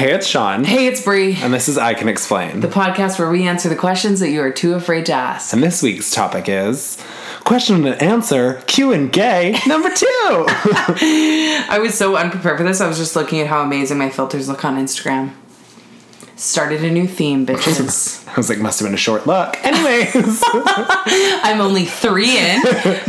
Hey, it's Sean. Hey, it's Bree, And this is I Can Explain. the podcast where we answer the questions that you are too afraid to ask. and this week's topic is question and answer Q and gay number two. I was so unprepared for this. I was just looking at how amazing my filters look on Instagram. Started a new theme, bitches. I was like, must have been a short look. Anyways, I'm only three in,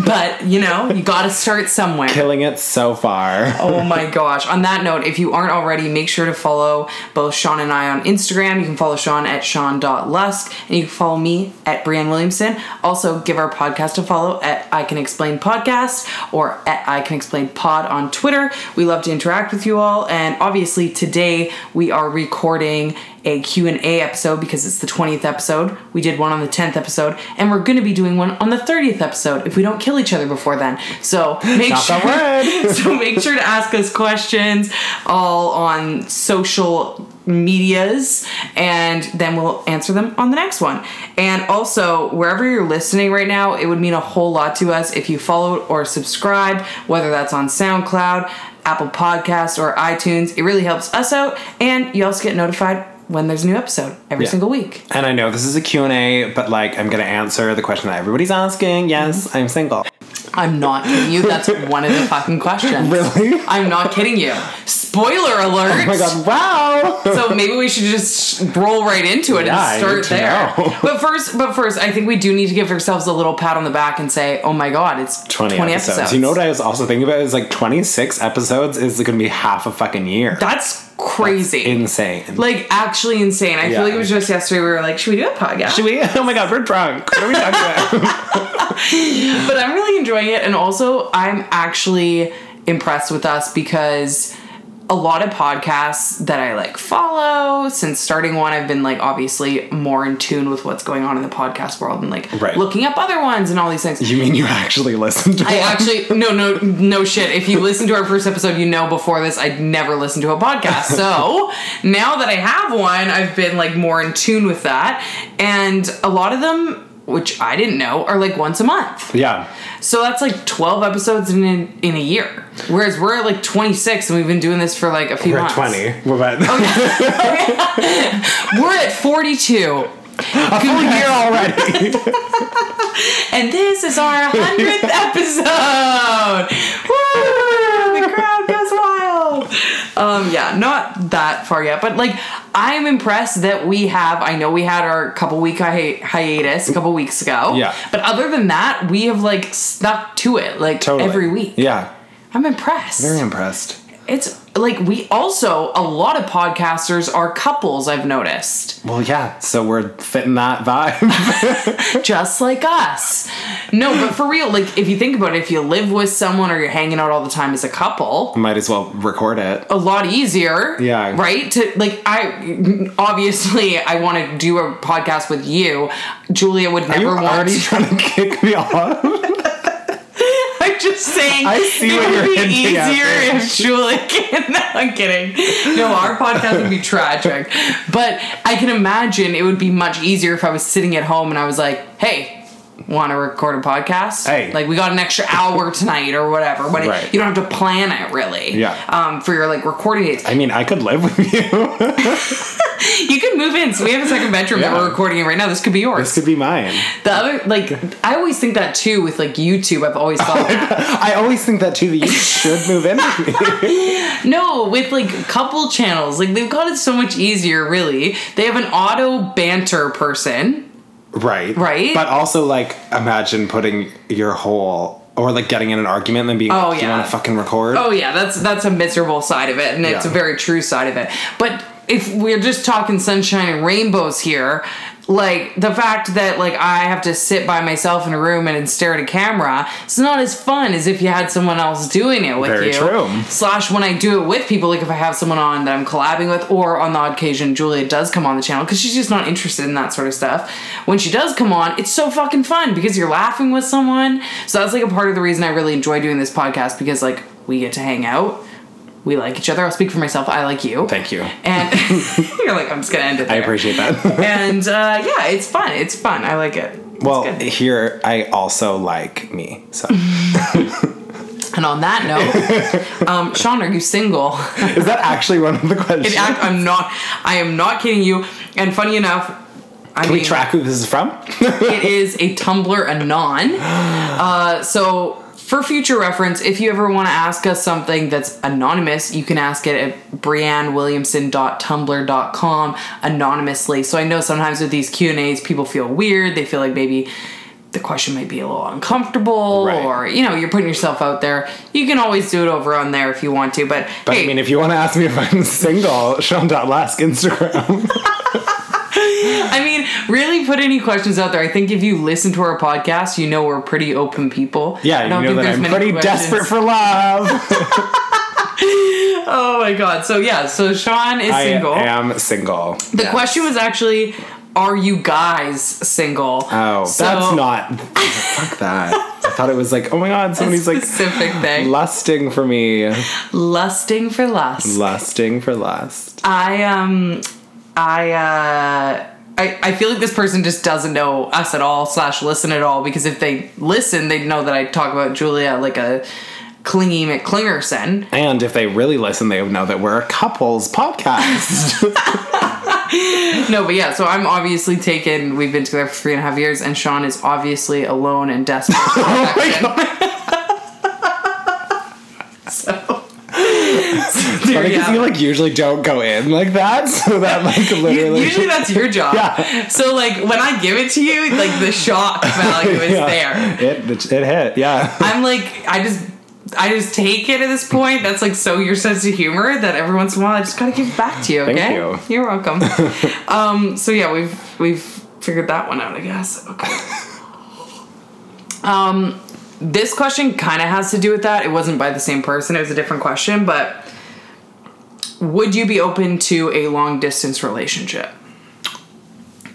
but you know, you gotta start somewhere. killing it so far. Oh my gosh. On that note, if you aren't already, make sure to follow both Sean and I on Instagram. You can follow Sean at Sean.Lusk and you can follow me at Brianne Williamson. Also, give our podcast a follow at I Can Explain Podcast or at I Can Explain Pod on Twitter. We love to interact with you all. And obviously, today we are recording a Q&A episode because it's the 20th episode. We did one on the 10th episode and we're going to be doing one on the 30th episode if we don't kill each other before then. So, make sure so make sure to ask us questions all on social medias and then we'll answer them on the next one. And also, wherever you're listening right now, it would mean a whole lot to us if you followed or subscribed, whether that's on SoundCloud, Apple Podcasts, or iTunes. It really helps us out and you also get notified when there's a new episode every Yeah. single week. And I know this is a Q&A, but like I'm going to answer the question that everybody's asking. Yes, mm-hmm. I'm single. I'm not kidding you. That's one of the fucking questions. Really? I'm not kidding you. Spoiler alert. Oh my god, wow. so maybe we should just roll right into it Yeah, and start there. know. But first, but first, I think we do need to give ourselves a little pat on the back and say, "Oh my god, it's 20, 20, episodes. episodes." You know what I was also thinking about is like 26 episodes is going to be half a fucking year. That's crazy. Insane. like actually insane. I Yeah. feel like it was just yesterday we were like, "Should we do a podcast?" Should we? Oh my god, we're drunk. What are we talking about? but I'm really enjoying it, and also I'm actually impressed with us because a lot of podcasts that I like follow since starting one, I've been like obviously more in tune with what's going on in the podcast world and like Right. looking up other ones and all these things. you mean you actually listened to I one? actually no no no shit. If you listen to our first episode, you know before this I'd never listened to a podcast. So now that I have one, I've been like more in tune with that, and a lot of them, which I didn't know, are like once a month. Yeah. So that's like twelve episodes in in a year. Whereas we're at like twenty six, and we've been doing this for like a few We're months. 20. We're at We're at forty two. a full year already. And this is our hundredth episode. Woo! The crowd goes wild. Um, yeah, not that far yet, but like I'm impressed that we have. I know we had our couple week hi- hiatus a couple weeks ago. Yeah. But other than that, we have like stuck to it like Totally. every week. Yeah. I'm impressed. Very impressed. It's like we also a lot of podcasters are couples. I've noticed. Well, yeah. So we're fitting that vibe. just like us. No, but for real, like if you think about it, if you live with someone or you're hanging out all the time as a couple, Might as well record it. a lot easier. Yeah. Right? To like I obviously I want to do a podcast with you. Julia would never Are you want already trying to kick me off? Just saying I see it what would you're be hinting at easier there. if Julia can no, I'm kidding. No, our podcast would be tragic. But I can imagine it would be much easier if I was sitting at home and I was like, hey, want to record a podcast? Hey. Like we got an extra hour tonight or whatever. But it- Right. you don't have to plan it really. Yeah. Um, for your like recording dates. I mean, I could live with you. You can move in. So we have a second bedroom that we're recording in right now. This could be yours. this could be mine. the other like I always think that too with like YouTube. I've always thought that. I always think that too, that you should move in with me. No, with like couple channels, like they've got it so much easier. Really, they have an auto banter person. Right. Right? But also, like, imagine putting your whole, or like getting in an argument and then being Oh, like, do you want to fucking record? Oh yeah, that's that's a miserable side of it, and it's a very true side of it. But if we're just talking sunshine and rainbows here, like the fact that like I have to sit by myself in a room and stare at a camera, it's not as fun as if you had someone else doing it with Very you. true. Slash when I do it with people, like if I have someone on that I'm collabing with, or on the odd occasion Julia does come on the channel because she's just not interested in that sort of stuff. When she does come on, it's so fucking fun because you're laughing with someone. So that's like a part of the reason I really enjoy doing this podcast because like we get to hang out. We like each other. I'll speak for myself. I like you. Thank you. And you're like, I'm just gonna end it. I appreciate that. And uh, yeah, it's fun. It's fun. I like it. It's well, good. here, I also like me. So, And on that note, um, Sean, are you single? Is that actually one of the questions? Act- I'm not. I am not kidding you. And funny enough, I Can we mean, track who this is from? it is a Tumblr anon. Uh, so for future reference, if you ever want to ask us something that's anonymous, you can ask it at briannewilliamson.tumblr.com anonymously. So I know sometimes with these Q and A's, people feel weird. They feel like maybe the question might be a little uncomfortable, Right. or you know, you're putting yourself out there. You can always do it over on there if you want to. But, But hey, I mean, if you want to ask me if I'm single, Sean.Lusk Instagram. I mean, really put any questions out there. I think if you listen to our podcast, you know we're pretty open people. Yeah, I you don't know think that there's I'm pretty questions. desperate for love. Oh my god. So yeah, so Sean is I single. I am single. the Yes. question was actually are you guys single? Oh, So- that's not. Fuck that. I thought it was like, oh my god, somebody's like specific thing. lusting for me. Lusting for lust. Lusting for lust. I um I uh I, I feel like this person just doesn't know us at all slash listen at all because if they listen they'd know that I talk about Julia like a clingy McClingerson. And if they really listen, they would know that we're a couples podcast. No, but yeah, so I'm obviously taken. We've been together for three and a half years, and Sean is obviously alone and desperate Oh affection. so, so you because have you like usually don't go in like that, so that like literally. Usually that's your job. Yeah. So like when I give it to you, like the shock value is Yeah. there. It it hit. Yeah. I'm like I just I just take it at this point. That's like so your sense of humor that every once in a while I just gotta give it back to you. Thank Okay, you. you're welcome. um, so yeah, we've we've figured that one out, I guess. Okay. um, this question kind of has to do with that. It wasn't by the same person. It was a different question, but would you be open to a long distance relationship?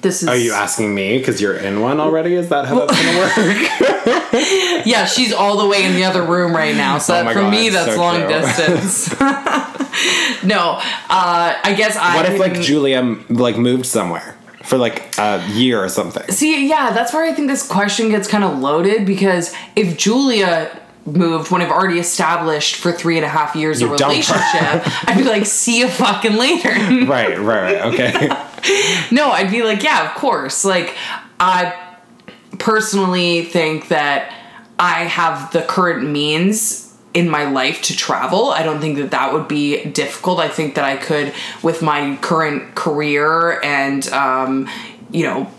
This is Are you asking me because you're in one already? Is that how that's gonna work? Yeah, she's all the way in the other room right now. So Oh that, for God, me, that's so long true. distance. no, uh, I guess I. What if like Julia like moved somewhere for like a year or something? See, yeah, that's where I think this question gets kind of loaded because if Julia moved when I've already established for three and a half years a You her. relationship, I'd be like, see you fucking later. Right, right, right. Okay. no, I'd be like, yeah, of course. Like, I personally think that I have the current means in my life to travel. I don't think that that would be difficult. I think that I could, with my current career and, um, you know,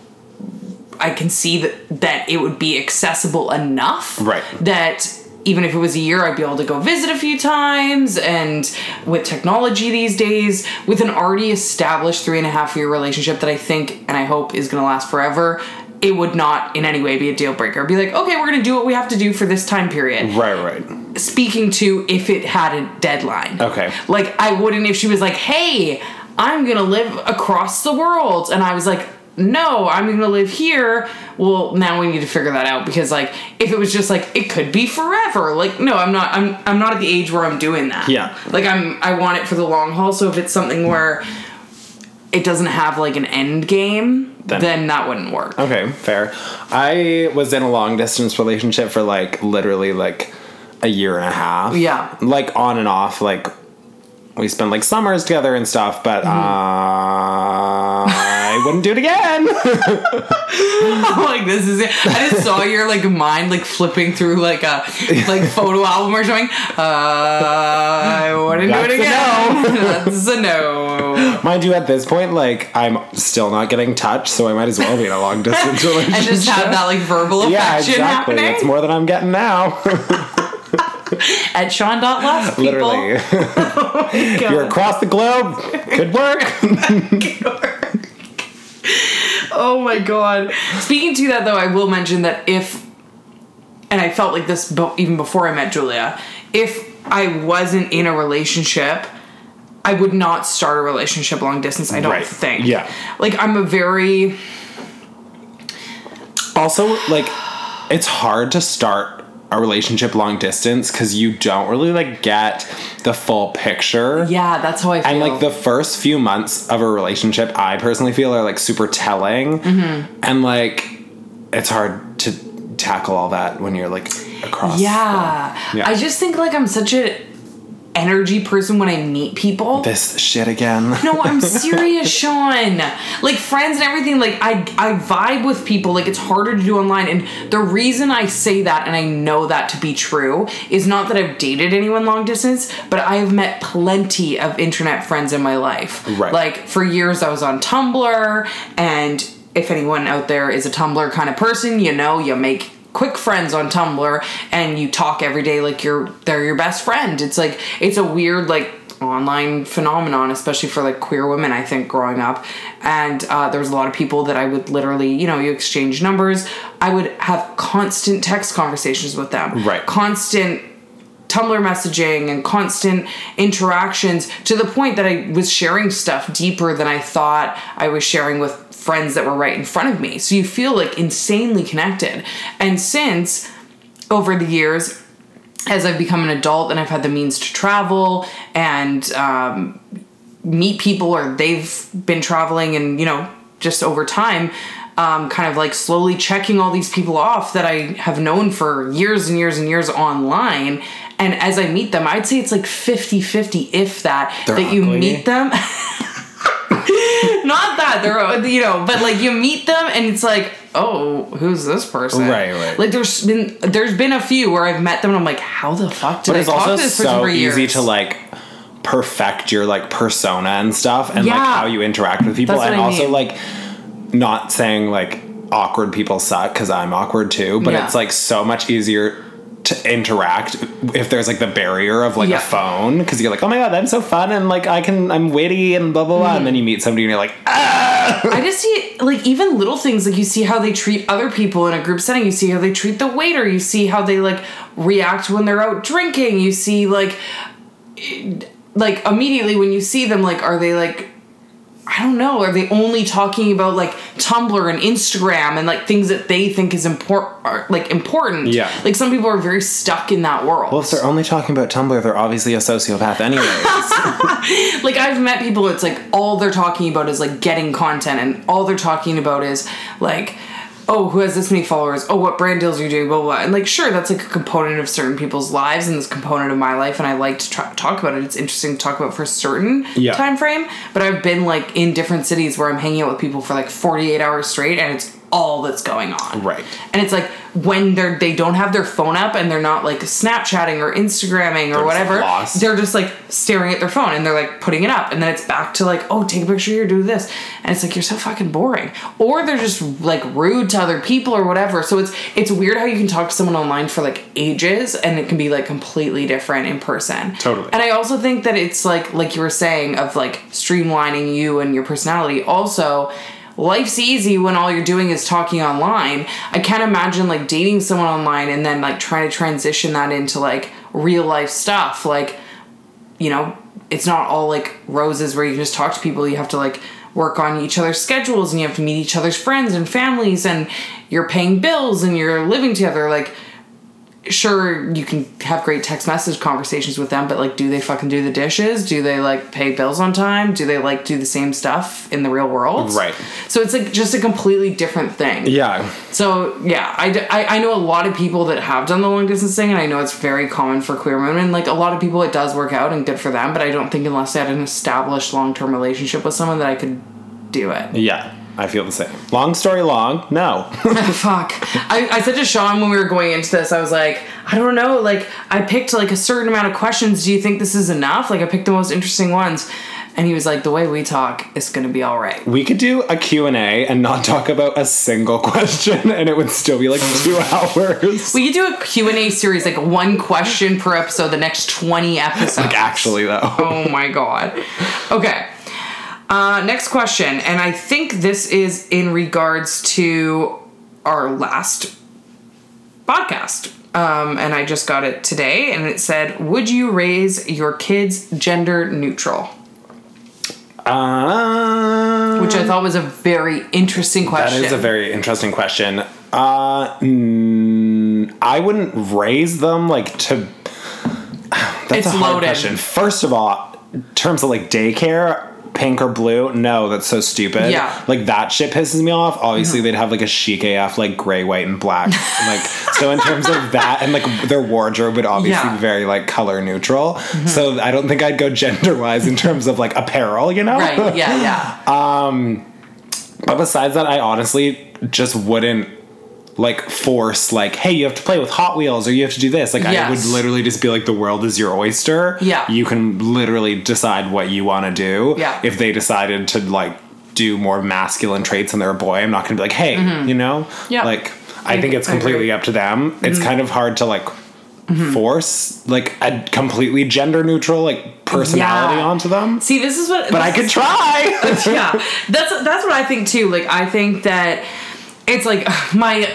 I can see that that it would be accessible enough Right. that even if it was a year I'd be able to go visit a few times and with technology these days with an already established three and a half year relationship that I think and I hope is gonna last forever it would not in any way be a deal breaker be like okay we're gonna do what we have to do for this time period right, right. speaking to if it had a deadline. Okay. Like I wouldn't if she was like, "Hey, I'm gonna live across the world," and I was like, "No, I'm gonna live here." Well, now we need to figure that out because like if it was just like it could be forever. Like no, I'm not. I'm I'm not at the age where I'm doing that. Yeah. Like I'm. I want it for the long haul. So if it's something where it doesn't have like an end game, Then- then, that wouldn't work. Okay, fair. I was in a long distance relationship for like literally like a year and a half. Yeah. Like on and off, like we spent like summers together and stuff, but Mm-hmm. uh, I wouldn't do it again. like this is it. I just saw your like mind like flipping through like a like photo album or something. Uh, I wouldn't do That's it a again. That's a no. Mind you, at this point, like I'm still not getting touched, so I might as well be in a long distance relationship. And just have that like verbal affection yeah, exactly. happening It's more than I'm getting now. at Sean Dot Last people. Literally. God. You're across the globe. Good work. Oh my god. Speaking to that though, I will mention that if, and I felt like this even before I met Julia, if I wasn't in a relationship, I would not start a relationship long distance. I don't Right. think. Yeah. Like I'm a very Also, like, it's hard to start a relationship long distance because you don't really like get the full picture. yeah. That's how I feel. And like the first few months of a relationship, I personally feel are like super telling, Mm-hmm. and like it's hard to tackle all that when you're like across. Yeah. yeah. I just think like I'm such a energy person when I meet people. this shit again. No, I'm serious, Sean. Like friends and everything, like I I vibe with people. Like it's harder to do online. And the reason I say that and I know that to be true is not that I've dated anyone long distance, but I have met plenty of internet friends in my life. Right. Like for years I was on Tumblr and if anyone out there is a Tumblr kind of person, you know, you make quick friends on Tumblr and you talk every day like you're they're your best friend. It's like it's a weird like online phenomenon, especially for like queer women, I think, growing up. And uh, there was a lot of people that I would literally, you know, you exchange numbers. I would have constant text conversations with them. Right. Constant Tumblr messaging and constant interactions to the point that I was sharing stuff deeper than I thought I was sharing with friends that were right in front of me. So you feel like insanely connected. And since over the years, as I've become an adult and I've had the means to travel and um, meet people, or they've been traveling, and you know, just over time, um, kind of like slowly checking all these people off that I have known for years and years and years online. And as I meet them, I'd say it's like 50 50, if that, They're that you meet them. Not that they're you know, but like you meet them and it's like, oh, who's this person? Right, right. Like there's been there's been a few where I've met them and I'm like, how the fuck did But I it's talk also to this person so for years? easy to like perfect your like persona and stuff and like how you interact with people That's and also mean. like not saying like awkward people suck because I'm awkward too, but Yeah. it's like so much easier to interact if there's like the barrier of like Yeah. a phone because you're like oh my god I'm so fun and like I can I'm witty and blah blah blah Mm-hmm. and then you meet somebody and you're like ah I just see like even little things like you see how they treat other people in a group setting. You see how they treat the waiter. You see how they like react when they're out drinking. You see like like immediately when you see them like are they like I don't know. Are they only talking about like Tumblr and Instagram and like things that they think is important, like important? Yeah. Like some people are very stuck in that world. well if they're only talking about Tumblr they're obviously a sociopath anyways like I've met people it's like all they're talking about is like getting content and all they're talking about is like oh who has this many followers oh what brand deals are you doing blah blah, blah. and like sure that's like a component of certain people's lives and this component of my life and I like to try, talk about it it's interesting to talk about for a certain Yeah. time frame but I've been like in different cities where I'm hanging out with people for like 48 hours straight and it's all that's going on. Right. and it's like when they're they don't have their phone up and they're not like snapchatting or instagramming or just whatever lost. they're just like staring at their phone and they're like putting it up. And then it's back to like oh take a picture here do this. And it's like you're so fucking boring. Or they're just like rude to other people or whatever. So it's it's weird how you can talk to someone online for like ages and it can be like completely different in person. Totally. and i also think that it's like like you were saying of like streamlining you and your personality. Also life's easy when all you're doing is talking online. I can't imagine like dating someone online and then like trying to transition that into like real life stuff. Like, you know, it's not all like roses where you just talk to people. You have to like work on each other's schedules and you have to meet each other's friends and families and you're paying bills and you're living together. Like, sure you can have great text message conversations with them but like do they fucking do the dishes? Do they like pay bills on time? Do they like do the same stuff in the real world? Right. so it's like just a completely different thing. Yeah. So yeah I I know a lot of people that have done the long distance thing and i know it's very common for queer women. Like a lot of people it does work out and good for them but i don't think unless they had an established long-term relationship with someone that i could do it. Yeah I feel the same long story long no Fuck. I, I said to Sean when we were going into this, I was like, I don't know, like, I picked like a certain amount of questions. Do you think this is enough? Like, I picked the most interesting ones. And he was like, the way we talk is gonna be all right. We could do a Q&A and not talk about a single question and it would still be like two hours. We could do a Q&A series, like one question per episode, the next 20 episodes. like actually though. Oh my god. Okay. Uh, next question, and I think this is in regards to our last podcast. Um, and I just got it today, and it said, "Would you raise your kids gender neutral?" Uh, Which I thought was a very interesting question. That is a very interesting question. Uh, mm, I wouldn't raise them like to. That's It's a hard loaded. question. First of all, in terms of like daycare, pink or blue. No, that's so stupid. Yeah. Mm-hmm. Like that shit pisses me off. Obviously, they'd have like a chic AF, like gray, white, and black. like so, in terms of that, and like their wardrobe would obviously Yeah. Mm-hmm. be very like color neutral. So I don't think I'd go gender wise in terms of like apparel. You know. Right. Yeah. Yeah. But besides that, I honestly just wouldn't like force like, hey, you have to play with Hot Wheels or you have to do this. Like I would literally just be like, the world is your oyster. Yeah. You can literally decide what you want to do. Yeah. If they decided to like do more masculine traits and they're a boy, I'm not gonna be like, hey, you know? Mm-hmm. Yeah. Like I, I- think it's. Mm-hmm. completely up to them. It's kind of hard to like force like a completely gender neutral like personality Yeah. onto them. See, this is what. But I could try. yeah, that's that's what I think too. Like I think that it's like my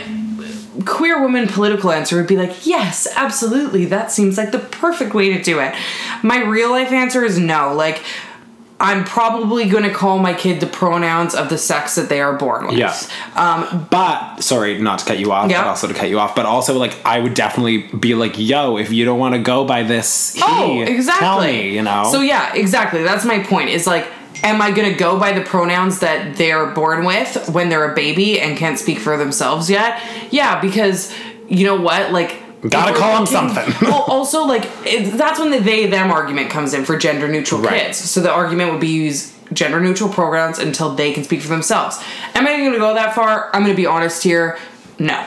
queer woman political answer would be like, yes, absolutely. That seems like the perfect way to do it. My real life answer is no. Like I'm probably going to call my kid the pronouns of the sex that they are born with. Yeah. Um, But sorry, not to cut you off, Yeah. but also to cut you off. But also, like, I would definitely be like, "Yo, if you don't want to go by this, he, Oh, exactly. tell me." You know. So yeah, exactly. That's my point. Is like, am I gonna go by the pronouns that they're born with when they're a baby and can't speak for themselves yet? Yeah, because you know what, like. Gotta call we're call 'em looking- something. well, also, like it, that's when the they them argument comes in for gender neutral Right. kids. So the argument would be use gender neutral pronouns until they can speak for themselves. Am I going to go that far? I'm going to be honest here. No.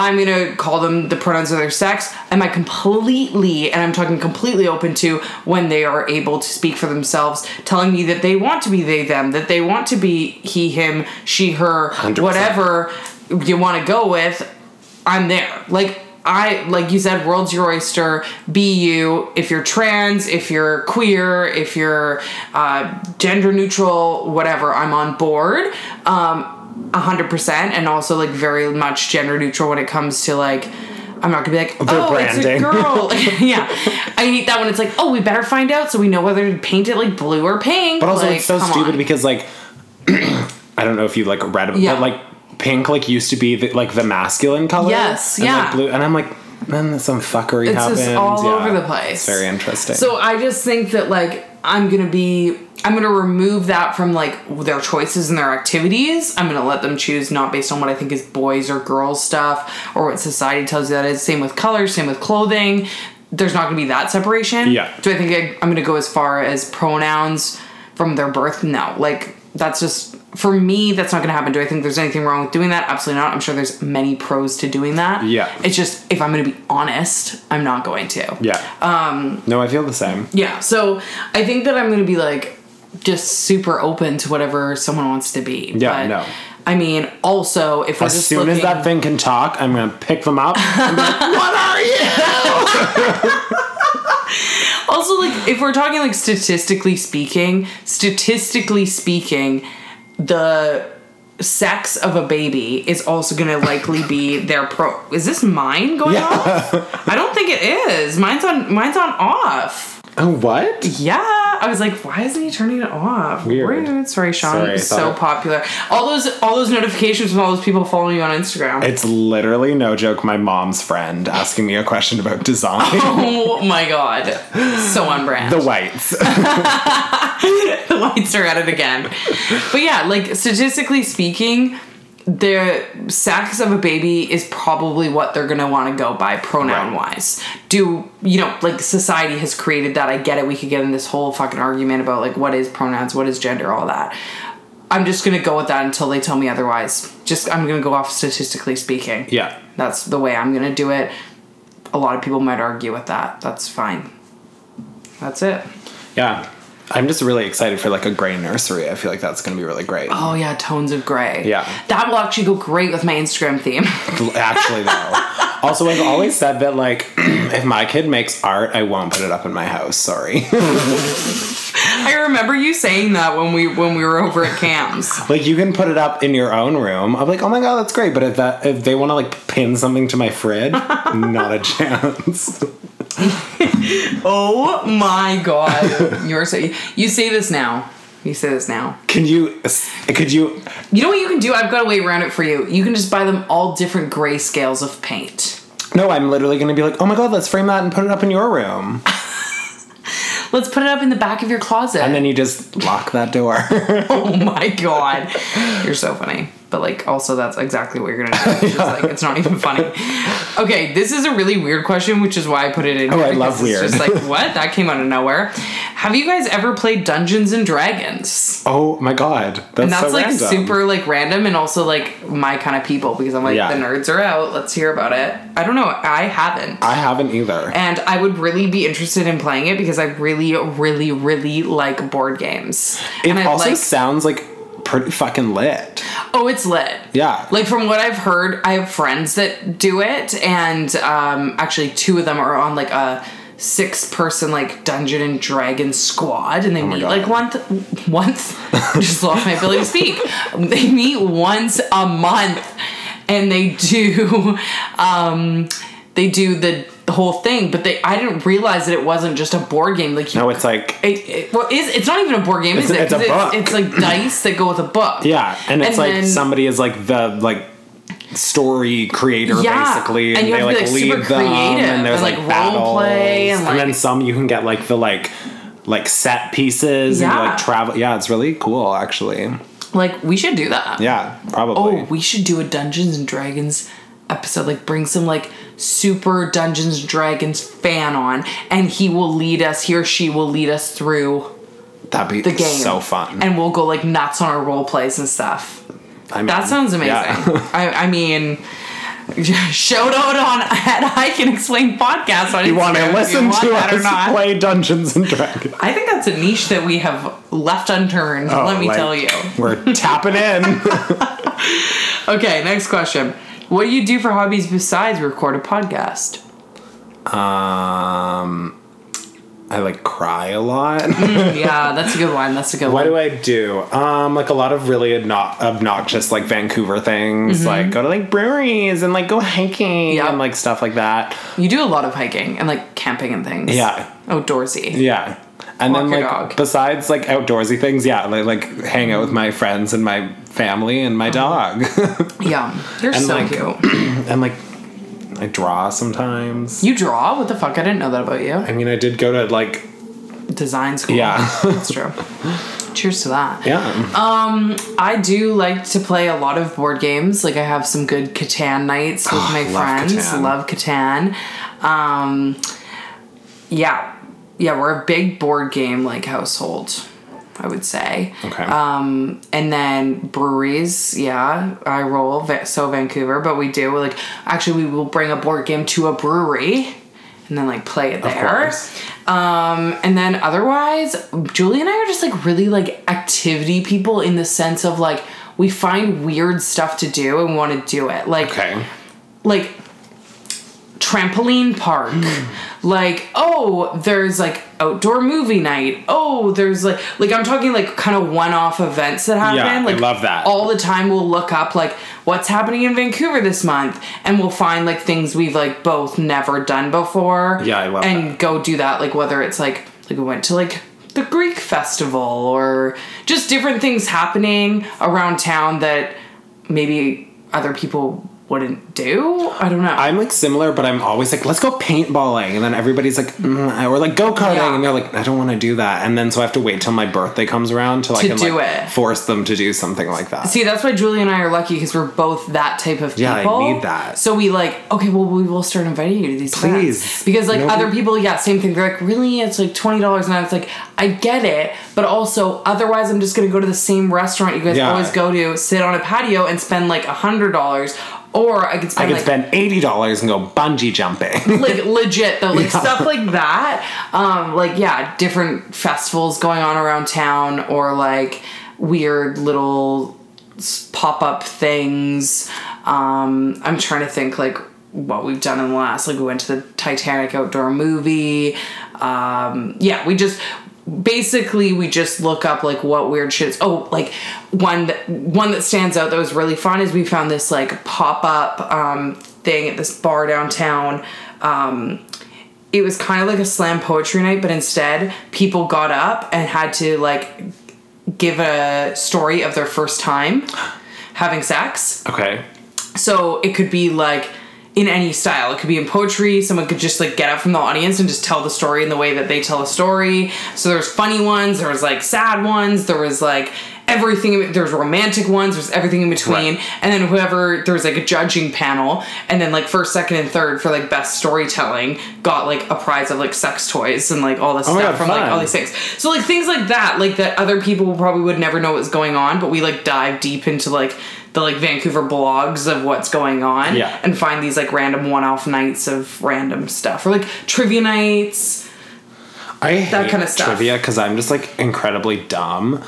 I'm gonna call them the pronouns of their sex. Am I completely, and I'm talking completely open to when they are able to speak for themselves, telling me that they want to be they, them, that they want to be he, him, she, her, 100%. whatever you want to go with, I'm there. Like, I, like you said, world's your oyster. Be you. If you're trans, if you're queer, if you're uh, gender neutral, whatever, I'm on board. Um, a hundred percent, and also like very much gender neutral when it comes to like. I'm not gonna be like, oh, it's a girl. yeah, I hate that when it's like, oh, we better find out so we know whether to paint it like blue or pink. but also, like, it's so stupid on. because, like, I don't know if you like read Yeah. but like, pink like used to be the, like the masculine color. Yes, and, yeah. Like, blue, and I'm like, then some fuckery It's happened. all Yeah. over the place. It's very interesting. So I just think that like I'm gonna be I'm gonna remove that from like their choices and their activities. I'm gonna let them choose not based on what I think is boys or girls stuff or what society tells you that is. Same with colors, same with clothing. There's not gonna be that separation. Yeah. Do I think I, I'm gonna go as far as pronouns from their birth? No. Like that's just for me. That's not gonna happen. Do I think there's anything wrong with doing that? Absolutely not. I'm sure there's many pros to doing that. Yeah. It's just if I'm gonna be honest, I'm not going to. yeah. Um. No, I feel the same. Yeah, so I think that I'm gonna be like just super open to whatever someone wants to be. Yeah, no. I mean, also if we're As soon looking, as that thing can talk, I'm gonna pick them up. And be like, what are you? also like if we're talking like statistically speaking, statistically speaking, the sex of a baby is also gonna likely be their pro. Is this mine going Yeah. off? I don't think it is. Mine's on. Mine's on off. Oh, what? Yeah, I was like, why isn't he turning it off? Weird. Sorry, Sean. Sorry, so thought- popular. All those all those notifications from all those people following you on Instagram. It's literally no joke. My mom's friend asking me a question about design. oh my god, so on brand. the whites. the whites are at it again. But yeah, like statistically speaking, the sex of a baby is probably what they're gonna want to go by pronoun wise. Do you know like society has created that? I get it. We could get in this whole fucking argument about like what is pronouns, what is gender, all that. I'm just gonna go with that until they tell me otherwise. Just I'm gonna go off statistically speaking. yeah. That's the way I'm gonna do it. A lot of people might argue with that. That's fine. That's it. Yeah. I'm just really excited for like a gray nursery. I feel like that's gonna be really great. Oh yeah, tones of gray. Yeah. That will actually go great with my Instagram theme. Actually, though. Also, I've always said that like, if my kid makes art, I won't put it up in my house. Sorry. I remember you saying that when we when we were over at Cam's. like, you can put it up in your own room. I'm like, oh my god, that's great. But if that if they want to like pin something to my fridge, not a chance. Oh my god. You're so you say this now. You say this now. Can you? Could you? You know what you can do? I've got a way around it for you. You can just buy them all different gray scales of paint. No, I'm literally gonna be like, oh my god, let's frame that and put it up in your room. Let's put it up in the back of your closet. And then you just lock that door. oh my god, you're so funny. But like, also that's exactly what you're gonna do. It's, just, like, it's not even funny. Okay, this is a really weird question, which is why I put it in. Oh, I love because It's weird. just like what that came out of nowhere. Have you guys ever played Dungeons and Dragons? oh my god. That's, And that's so like random. super like random and also like my kind of people because I'm like Yeah. the nerds are out. Let's hear about it. I don't know. I haven't. I haven't either. and I would really be interested in playing it because I really, really, really like board games. It and I also like sounds like pretty fucking lit. oh, it's lit. Yeah. Like from what I've heard, I have friends that do it, and um, actually two of them are on like a six-person like Dungeon and Dragon squad, and they meet Oh God. like once. Once, just lost my ability to speak. They meet once a month, and they do, um, they do the, the whole thing. But they, I didn't realize that it wasn't just a board game. Like you No, it's like it, it, well, is it's not even a board game, is It's- it? it's book. It's, like dice that go with a book. yeah, and it's And like then- somebody is like the like story creator Yeah, basically, and you they like like, lead them, and there's and, like, like, battles, play and, and then some you can get like the like like set pieces and you, like travel. Yeah, it's really cool actually. Like we should do that. Yeah, probably. Oh, we should do a Dungeons and Dragons episode. Like bring some like super Dungeons and Dragons fan on, and he will lead us. He or she will lead us through That'd be the game. so fun. and we'll go like nuts on our role plays and stuff. I mean, That sounds amazing. yeah. I, I mean. Shout out on at I Can Explain podcast on you want to listen want to or us not. play Dungeons and Dragons? I think that's a niche that we have left unturned. Oh, let me like, tell you. We're tapping in. Okay, next question. What do you do for hobbies besides record a podcast? um, I like cry a lot. yeah, that's a good one. That's a good What one. What do I do? Um, like a lot of really obno- obnoxious like Vancouver things, like go to like breweries and like go hiking Yep. and like stuff like that. You do a lot of hiking and like camping and things. Yeah. Outdoorsy. Yeah. And Walk then like besides like outdoorsy things, yeah, like like hang out with my friends and my family and my dog. Yeah. You're And, so like- cute. and like I draw sometimes. You draw? What the fuck? I didn't know that about you. I mean, I did go to like Design school. yeah. That's true. Cheers to that. yeah. Um, I do like to play a lot of board games. Like I have some good Catan nights with Oh, my love friends. Catan. Love Catan. Um, yeah, yeah, we're a big board game like household. I would say. Okay. Um, and then breweries, yeah, I roll so Vancouver, but we do like actually we will bring a board game to a brewery and then like play it there. course. Um, and then otherwise, Julie and I are just like really like activity people in the sense of like we find weird stuff to do and want to do it. Like okay. like trampoline park. Hmm. like, oh, there's like outdoor movie night. Oh, there's like like I'm talking like kind of one-off events that happen. Yeah, I like love that. All the time we'll look up like what's happening in Vancouver this month and we'll find like things we've like both never done before. Yeah, I love And that. go do that like whether it's like like we went to like the Greek festival or just different things happening around town that maybe other people wouldn't do. I don't know. I'm like similar, but I'm always like, let's go paintballing, and then everybody's like, mm, or like go karting, Yeah. and they're like, I don't want to do that, and then so I have to wait till my birthday comes around till I To can do like it. force them to do something like that. See, that's why Julie and I are lucky because we're both that type of Yeah, I need that. So we like, okay, well, we will start inviting you to these Please. events. Because like Nobody- other people, yeah, same thing. They're like, really, it's like twenty dollars, and I was like, I get it, but also otherwise, I'm just gonna go to the same restaurant you guys Yeah. always go to, sit on a patio, and spend like a hundred dollars, or I could spend I could like spend eighty dollars and go bungee jumping. like legit though, like Yeah. stuff like that. Um, like yeah, different festivals going on around town, or like weird little pop up things. Um, I'm trying to think like what we've done in the last. Like we went to the Titanic outdoor movie. Um, yeah, we just basically we just look up like what weird shit is. Oh, like one that one that stands out that was really fun is we found this like pop up um, thing at this bar downtown. Um, it was kind of like a slam poetry night, but instead people got up and had to like give a story of their first time having sex. okay. So it could be like in any style. It could be in poetry. Someone could just like get up from the audience and just tell the story in the way that they tell a story. So there's funny ones, there was like sad ones, there was like everything there's romantic ones there's everything in between Right. and then whoever there was like a judging panel and then like first second and third for like best storytelling got like a prize of like sex toys and like all this Oh stuff God, from like all these things so like things like that like that other people probably would never know what's going on but we like dive deep into like the like Vancouver blogs of what's going on Yeah. and find these like random one-off nights of random stuff or like trivia nights I hate kind of stuff. trivia because I'm just like incredibly dumb.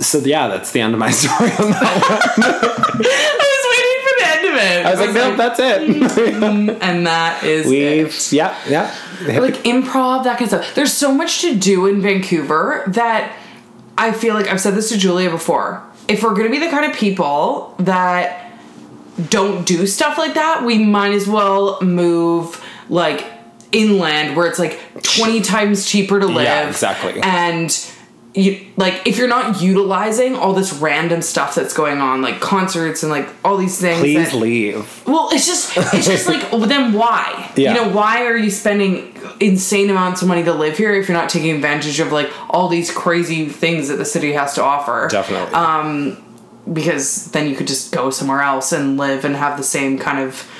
So yeah, that's the end of my story on that. one. I was waiting for the end of it I was like, nope, that's it. Mm-hmm. and that is. We've yeah yeah. Like improv, that kind of stuff. There's so much to do in Vancouver that I feel like I've said this to Julia before. If we're gonna be the kind of people that don't do stuff like that, we might as well move like inland where it's like 20 times cheaper to live. Yeah, exactly. And you like if you're not utilizing all this random stuff that's going on, like concerts and like all these things. Please that- leave. well, it's just it's just like well, then why? Yeah. You know, why are you spending insane amounts of money to live here if you're not taking advantage of like all these crazy things that the city has to offer? Definitely. Um, Because then you could just go somewhere else and live and have the same kind of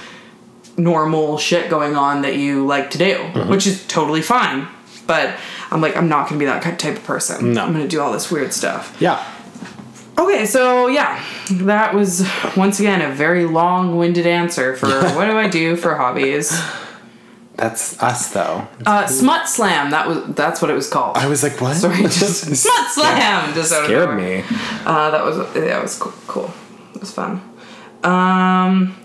normal shit going on that you like to do, Mm-hmm. which is totally fine. But I'm like, I'm not gonna be that type of person. No. I'm gonna do all this weird stuff. yeah. Okay, so yeah, that was once again a very long-winded answer for what do I do for hobbies. That's us though. Uh, Smut Slam. That was that's what it was called. I was like, what? Sorry, just Smut Slam. Just out Scared me. Uh, that was that was cool. cool. It was fun. Um,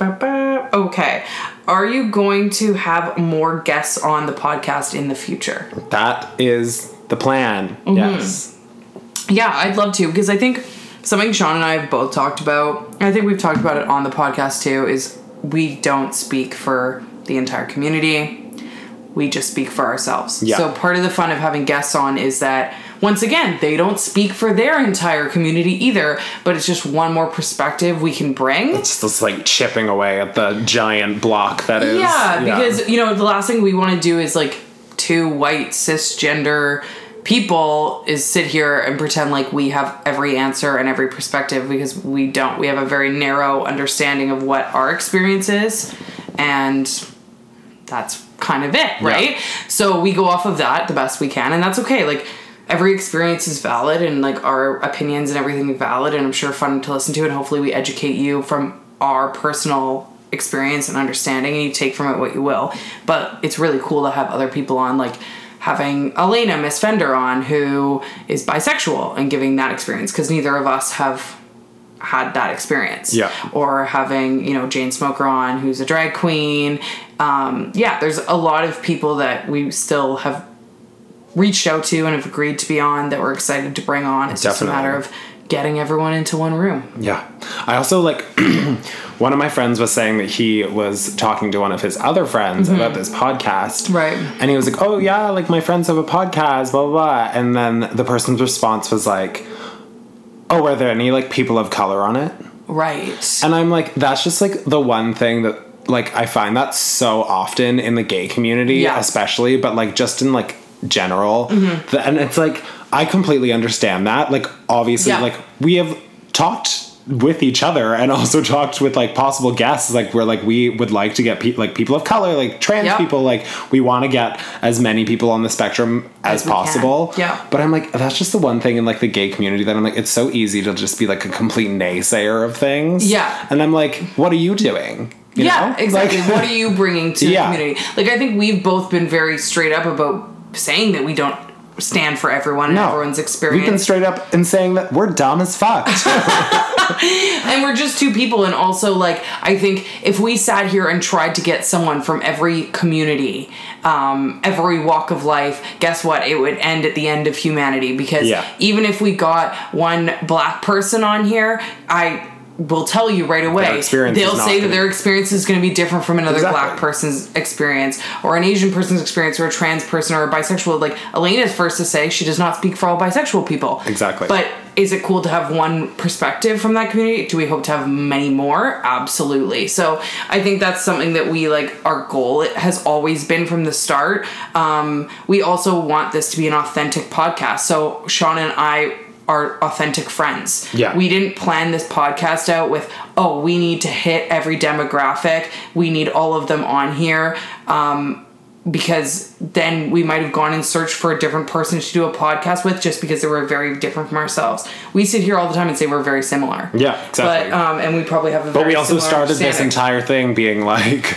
okay. Are you going to have more guests on the podcast in the future? That is the plan. Mm-hmm. Yes. Yeah, I'd love to because I think something Sean and I have both talked about. I think we've talked about it on the podcast too. Is we don't speak for the entire community. We just speak for ourselves. Yeah. So part of the fun of having guests on is that once again they don't speak for their entire community either, but it's just one more perspective we can bring. It's just like chipping away at the giant block that is. Yeah, because you know the last thing we want to do is like two white cisgender people is sit here and pretend like we have every answer and every perspective because we don't. We have a very narrow understanding of what our experience is, and that's kind of it, right? So we go off of that the best we can, and that's okay. Like every experience is valid, and like our opinions and everything is valid, and I'm sure fun to listen to, and hopefully we educate you from our personal experience and understanding, and you take from it what you will. But it's really cool to have other people on, like having Elena Miss Fender on, who is bisexual, and giving that experience because neither of us have had that experience. Yeah. Or having, you know, Jane Smoker on, who's a drag queen. Um, yeah, there's a lot of people that we still have reached out to and have agreed to be on that we're excited to bring on. It's just a matter of getting everyone into one room. Yeah. I also like one of my friends was saying that he was talking to one of his other friends about this podcast. Mm-hmm. Right. And he was like, Oh yeah, like my friends have a podcast, blah blah blah. And then the person's response was like, Oh, are there any like people of color on it? Right. And I'm like, that's just like the one thing that like I find that so often in the gay community, Yeah. especially, but like just in like general. Mm-hmm. The- and it's like I completely understand that. Like obviously, Yeah. like we have talked with each other and also talked with like possible guests like we're like we would like to get pe- like people of color like trans Yep. people like we want to get as many people on the spectrum as, As possible Yeah. but i'm like that's just the one thing in like the gay community that i'm like it's so easy to just be like a complete naysayer of things Yeah. and i'm like what are you doing You yeah, know? exactly. Like- what are you bringing to Yeah. the community? Like, I think we've both been very straight up about saying that we don't stand for everyone and No. everyone's experience. We've been straight up in saying that we're dumb as fuck. and we're just two people and also like i think if we sat here and tried to get someone from every community um, every walk of life guess what it would end at the end of humanity because Yeah. even if we got one black person on here i will tell you right away they'll say that their experience is going to be different from another Exactly. black person's experience or an asian person's experience or a trans person or a bisexual like Elena is first to say she does not speak for all bisexual people Exactly. but is it cool to have one perspective from that community? Do we hope to have many more? Absolutely. So I think that's something that we like. Our goal it has always been from the start. Um, we also want this to be an authentic podcast. So Sean and I are authentic friends. Yeah. We didn't plan this podcast out with, oh, we need to hit every demographic. We need all of them on here. Um, because then we might have gone and searched for a different person to do a podcast with just because they were very different from ourselves. We sit here all the time and say we're very similar. Yeah, exactly. But um, and we probably have a But we also started this entire thing being like,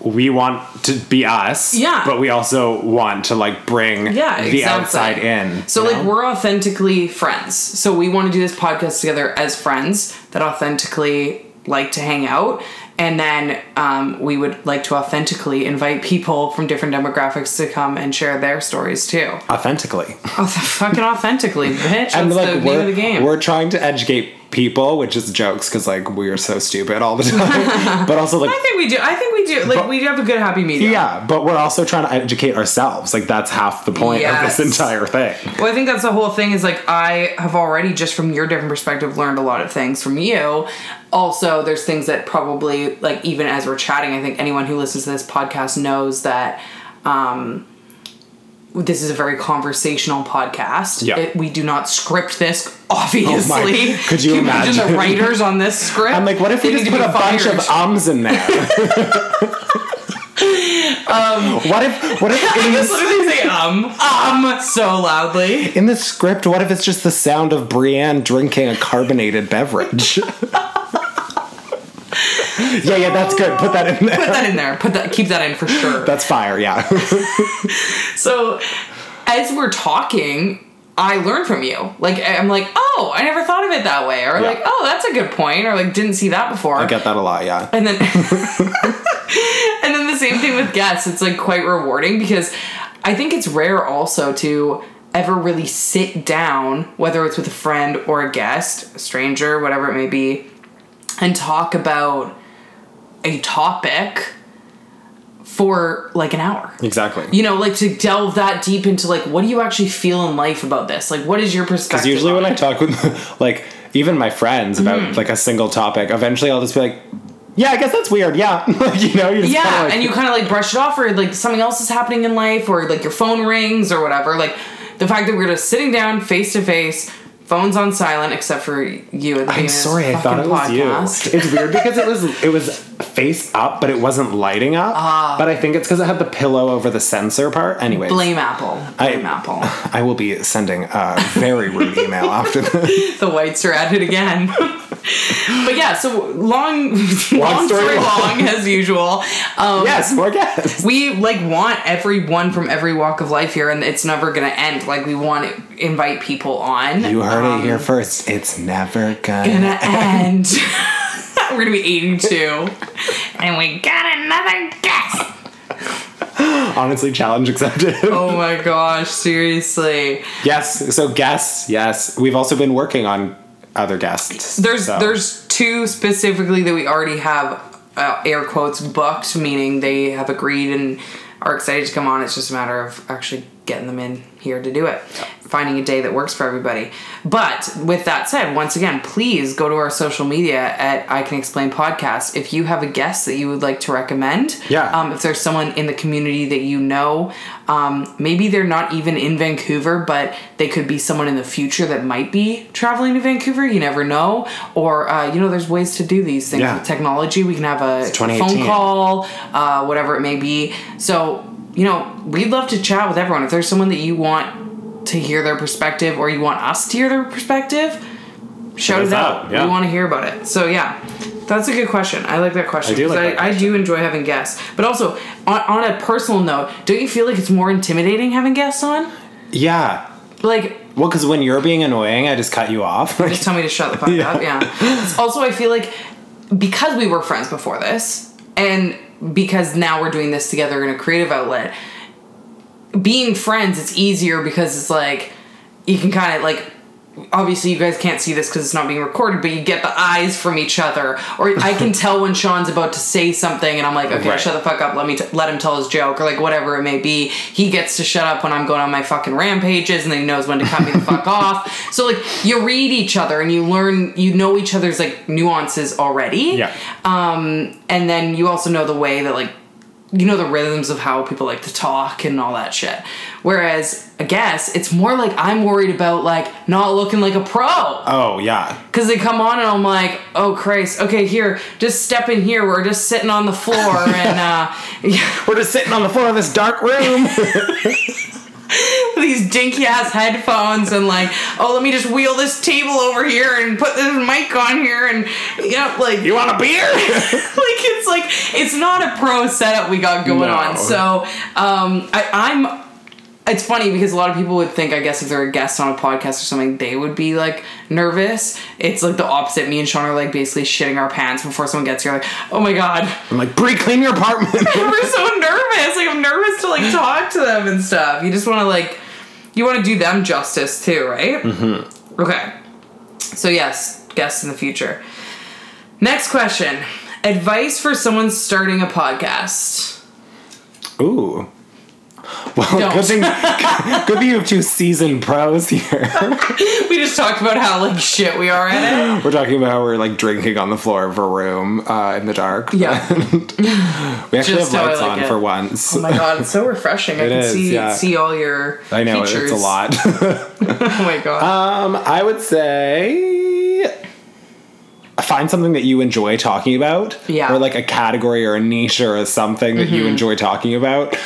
we want to be us. Yeah. But we also want to like bring yeah, the exactly. outside in. So like know? we're authentically friends. So we want to do this podcast together as friends that authentically like to hang out. And then um, we would like to authentically invite people from different demographics to come and share their stories too. authentically. Oh, fucking authentically, bitch. That's and like the name of the game. we're trying to educate people, which is jokes because like we are so stupid all the time. but also like I think we do. I think we do. Like But- we do have a good happy medium. yeah, but we're also trying to educate ourselves. Like that's half the point Yes. of this entire thing. Well, I think that's the whole thing. Is like I have already just from your different perspective learned a lot of things from you. Also, there's things that probably like even as we're chatting, I think anyone who listens to this podcast knows that. um this is a very conversational podcast. Yeah. It, we do not script this, obviously. Oh Could you Can imagine? the writers on this script? I'm like, what if we They just put a be bunch of ums in there? um, what if what if in Just this, literally say um um so loudly. in the script, what if it's just the sound of Brienne drinking a carbonated beverage? yeah, yeah, that's good. Put that in there. Put that in there. Put that. Keep that in for sure. That's fire, yeah. So, as we're talking, I learn from you. Like, I'm like, oh, I never thought of it that way. Or, Yeah. like, oh, that's a good point. Or, like, didn't see that before. I get that a lot, yeah. And then, and then the same thing with guests. It's like quite rewarding because I think it's rare also to ever really sit down, whether it's with a friend or a guest, a stranger, whatever it may be, and talk about a topic for like an hour Exactly. you know, like to delve that deep into like what do you actually feel in life about this? Like what is your perspective? Because usually when I talk with like even my friends about Mm-hmm. like a single topic, eventually I'll just be like, "Yeah, I guess that's weird." Yeah, like you know, you just yeah, kinda, like, and you kind of like brush it off, or like something else is happening in life, or like your phone rings or whatever. Like the fact that we're just sitting down face to face, phones on silent, except for you. At the I'm sorry, I thought it was podcast. you. It's weird because it was it was face up, but it wasn't lighting up. but I think it's because it had the pillow over the sensor part. Anyways, Ah. Blame Apple. Blame Apple. I will be sending a very rude email after this. the whites are at it again. but yeah, so long, long, story story long. long as usual. Um, yes, more guests. we like want everyone from every walk of life here and it's never gonna end like we want to invite people on You heard Um, it here first. It's never gonna. gonna end we're gonna be 82 and we got another guest Honestly, challenge accepted. oh my gosh seriously Yes. So guests. Yes, we've also been working on other guests. there's so. there's two specifically that we already have uh, air quotes booked meaning they have agreed and are excited to come on it's just a matter of actually getting them in here to do it. Finding a day that works for everybody. But with that said once again please go to our social media at i can explain podcast. If you have a guest that you would like to recommend Yeah. um, if there's someone in the community that you know um, maybe they're not even in vancouver but they could be someone in the future that might be traveling to vancouver you never know. Or uh, you know there's ways to do these things. Yeah. with technology we can have a phone call uh, whatever it may be. So you know we'd love to chat with everyone if there's someone that you want to hear their perspective or you want us to hear their perspective shout us it out, out, yeah. we want to hear about it so yeah that's a good question i like that question I do like I, I do enjoy having guests but also on, on a personal note don't you feel like it's more intimidating having guests on yeah. like Well, because when you're being annoying, I just cut you off. just tell me to shut the fuck Yeah. up. Yeah. Also, I feel like because we were friends before this, and because now we're doing this together in a creative outlet, being friends, it's easier because it's like you can kind of like obviously you guys can't see this because it's not being recorded, but you get the eyes from each other, or I can tell when Sean's about to say something, and I'm like, okay, Right. shut the fuck up, let me t- let him tell his joke, or like whatever it may be. He gets to shut up when I'm going on my fucking rampages, and then he knows when to cut me the fuck off. So like you read each other and you learn, you know each other's like nuances already. Yeah. Um, and then you also know the way that like you know the rhythms of how people like to talk and all that shit. Whereas I guess it's more like I'm worried about like not looking like a pro. Oh yeah. Cause they come on and I'm like, oh Christ, okay, here, just step in here. We're just sitting on the floor and uh We're just sitting on the floor of this dark room. these dinky ass headphones and like, oh let me just wheel this table over here and put this mic on here and you know, like you want a beer? like it's like it's not a pro setup we got going No. on. So um, I, I'm. It's funny because a lot of people would think, I guess, if they're a guest on a podcast or something, they would be like nervous. It's like the opposite. Me and Sean are like basically shitting our pants before someone gets here. Like, oh my god, I'm like, Brie, clean your apartment. we're so nervous. Like I'm nervous to like talk to them and stuff. You just want to like, you want to do them justice too, right? Mm-hmm. Okay. So yes, guests in the future. Next question: Advice for someone starting a podcast. Ooh. Well, Don't. good thing, good thing you have two seasoned pros here. We just talked about how like shit we are at it. We're talking about how we're like drinking on the floor of a room uh, in the dark. Yeah. we actually Just have lights like on it. for once. Oh my god, it's so refreshing. I can is, see yeah. see all your I know features. it's a lot. Oh my god. um, I would say find something that you enjoy talking about, Yeah. Mm-hmm. or like a category or a niche or a something that you enjoy talking about.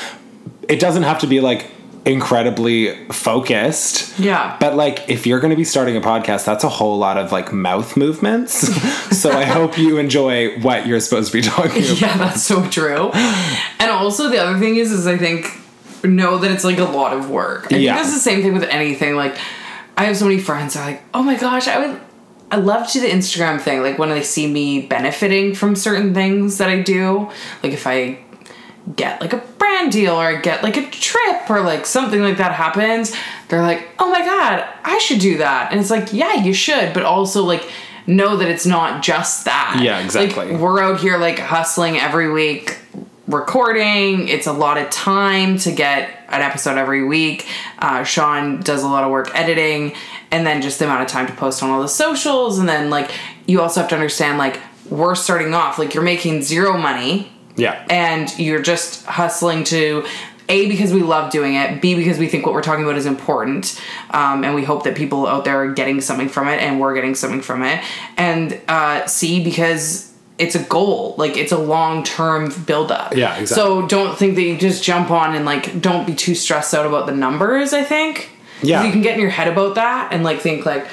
It doesn't have to be like incredibly focused. Yeah. But like if you're going to be starting a podcast, that's a whole lot of like mouth movements. so I hope you enjoy what you're supposed to be talking about. yeah, that's so true. And also the other thing is is I think know that it's like a lot of work. I Yeah. think that's the same thing with anything. Like I have so many friends that are like, oh my gosh, I would I love to do the Instagram thing, like when they see me benefiting from certain things that I do. Like if I get like a brand deal or get like a trip or like something like that happens, they're like, oh my god, I should do that. And it's like, yeah, you should, but also like know that it's not just that. Yeah, exactly. Like, we're out here like hustling every week recording it's a lot of time to get an episode every week uh, sean does a lot of work editing and then just the amount of time to post on all the socials and then like you also have to understand like we're starting off like you're making zero money Yeah. and you're just hustling to a because we love doing it b because we think what we're talking about is important um, and we hope that people out there are getting something from it and we're getting something from it and uh, c because it's a goal like it's a long-term build-up Yeah, exactly. so don't think that you just jump on and like don't be too stressed out about the numbers i think Yeah. you can get in your head about that and like think like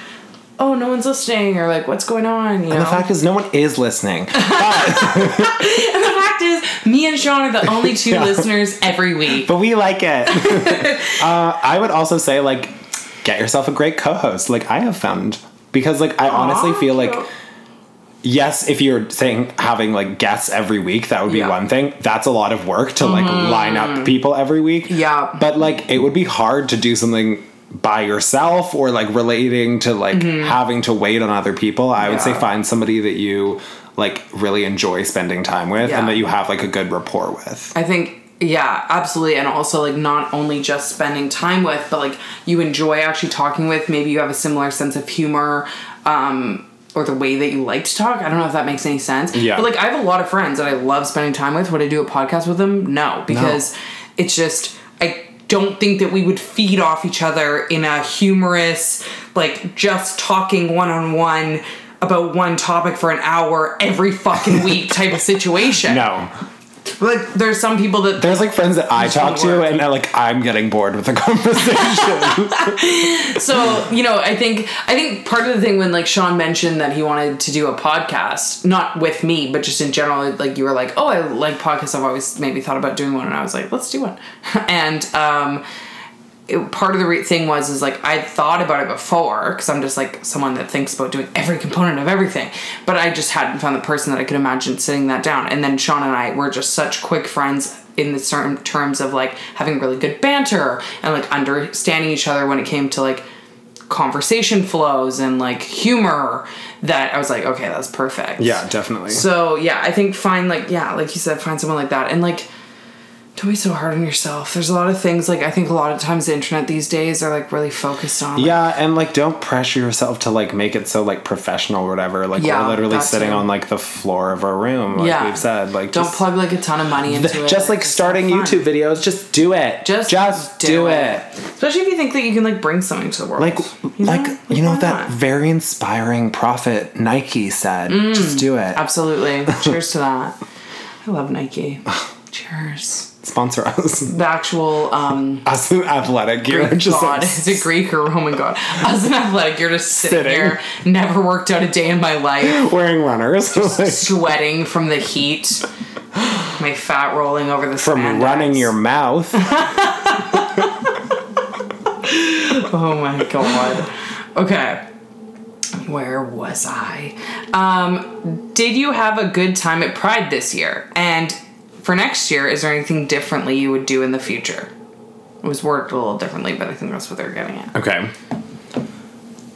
oh no one's listening or like what's going on you know the fact is, no one is listening. and the fact is, me and Sean are the only two Yeah. listeners every week. but we like it. uh, I would also say, like, get yourself a great co-host. Like I have found because, like, I honestly Aw, feel like yes, if you're saying having like guests every week, that would be Yeah. Mm-hmm. one thing. That's a lot of work to like line up people every week. Yeah. But like it would be hard to do something by yourself or like relating to like having to wait on other people. I would say Mm-hmm. Find somebody that you like really enjoy spending time with Yeah. and that you have like a good rapport with. I think, yeah, absolutely. And also, like, not only just spending time with, but like, you enjoy actually talking with. Maybe you have a similar sense of humor. Um, or the way that you like to talk. I don't know if that makes any sense. Yeah. But like I have a lot of friends that I love spending time with. Would I do a podcast with them? No. Because it's just I don't think that we would feed off each other in a humorous, like just talking one on one about one topic for an hour every fucking week type of situation. No. Like there's some people that There's like friends that I talk to and like I'm getting bored with the conversation. so you know i think i think part of the thing when like sean mentioned that he wanted to do a podcast not with me but just in general like you were like oh i like podcasts. I've always maybe thought about doing one and i was like let's do one. And um it, part of the re- thing was is like I thought about it before because I'm just like someone that thinks about doing every component of everything, but I just hadn't found the person that I could imagine sitting that down. And then Sean and I were just such quick friends in the certain terms of like having really good banter and like understanding each other when it came to like conversation flows and like humor that I was like, okay, that's perfect. Yeah, definitely. So yeah, I think find like yeah, like you said, find someone like that, and like don't be so hard on yourself. There's a lot of things like I think a lot of times the internet these days are like really focused on. like, yeah, and like don't pressure yourself to like make it so like professional or whatever. Like Yeah, we're literally sitting on like the floor of our room, like Yeah. we've said. Like don't just, plug like a ton of money into th- it. just like starting. YouTube videos, just do it. Just, just do, it. Especially if you think that you can like bring something to the world. Like, You know? like you know that very inspiring prophet Nike said, Mm. just do it. Absolutely. Cheers to that. I love Nike. Cheers. Sponsor us. The actual um Us in athletic, you're Greek just god. like, Is it Greek or Roman god? As an athletic, you're just sitting, Sitting. here, never worked out a day in my life, wearing runners like, sweating from the heat, my fat rolling over the from spandex. running your mouth. Oh my god. Okay. Where was I? Um, did you have a good time at Pride this year? And for next year, is there anything differently you would do in the future? It was worded a little differently, but I think that's what they're getting at. Okay.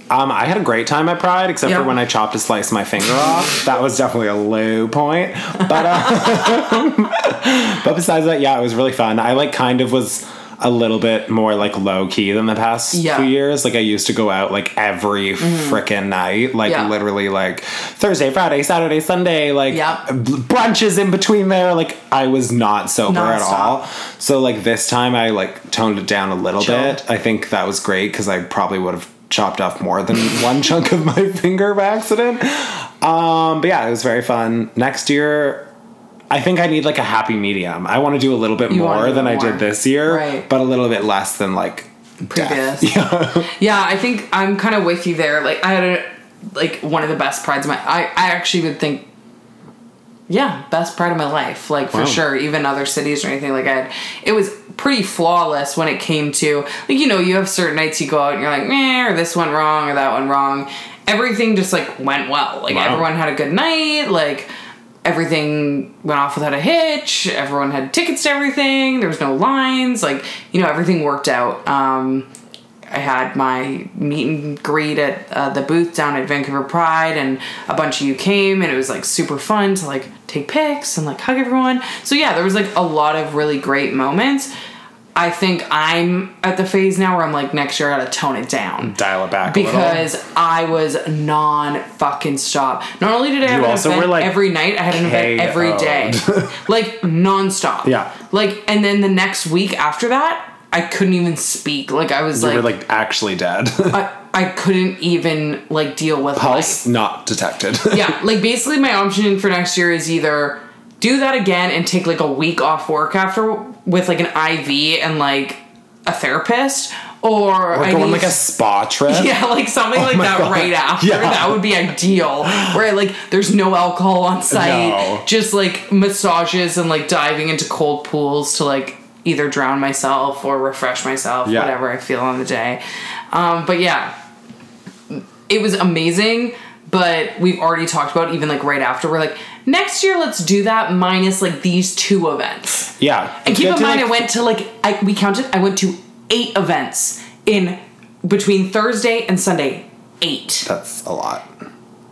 Um, I had a great time at Pride, except Yeah. for when I chopped a slice of my finger off. That was definitely a low point. But uh, but besides that, yeah, it was really fun. I like kind of was a little bit more like low key than the past Yeah. Mm-hmm. few years. Like I used to go out like every frickin' night, like Yeah. literally like Thursday, Friday, Saturday, Sunday, like Yep. brunches in between there. Like I was not sober at all. So like this time I like toned it down a little bit. I think that was great because I probably would have chopped off more than one chunk of my finger by accident. Um, but yeah, it was very fun. Next year, I think I need like a happy medium. I want to do a little bit You more than I did this year, Right. but a little bit less than like Previous. death. Yeah. Yeah, I think I'm kind of with you there. Like I had a like one of the best prides of my I, I actually would think yeah, best pride of my life. Like for Wow. sure, even other cities or anything like I had it was pretty flawless when it came to like you know, you have certain nights you go out and you're like, meh, or this went wrong or that went wrong. Everything just like went well. Like Wow. everyone had a good night, like everything went off without a hitch. Everyone had tickets to everything. There was no lines. Like, you know, everything worked out. Um, I had my meet and greet at uh, the booth down at Vancouver Pride, and a bunch of you came, and it was like super fun to like take pics and like hug everyone. So yeah, there was like a lot of really great moments. I think I'm at the phase now where I'm like next year I gotta tone it down Dial it back because I was non fucking stop. Not only did I have You an also event were, like, every night, I had an event every uh, day, like non stop. Yeah. Like, and then the next week after that, I couldn't even speak. Like, I was You like, were like actually dead. I, I couldn't even like deal with Pulse life. not detected. Yeah, like basically my option for next year is either do that again and take like a week off work after with like an IV and like a therapist, or Or I go on like a spa trip. Yeah, like something like Oh my that God. right after. Yeah. That would be ideal. Where like there's no alcohol on site. No. Just like massages and like diving into cold pools to like either drown myself or refresh myself, Yeah. whatever I feel on the day. Um, but yeah. It was amazing, but we've already talked about even like right after, we're like, next year let's do that minus like these two events. Yeah. And keep in mind, like, I went to like I we counted. I went to eight events in between Thursday and Sunday. Eight, That's a lot.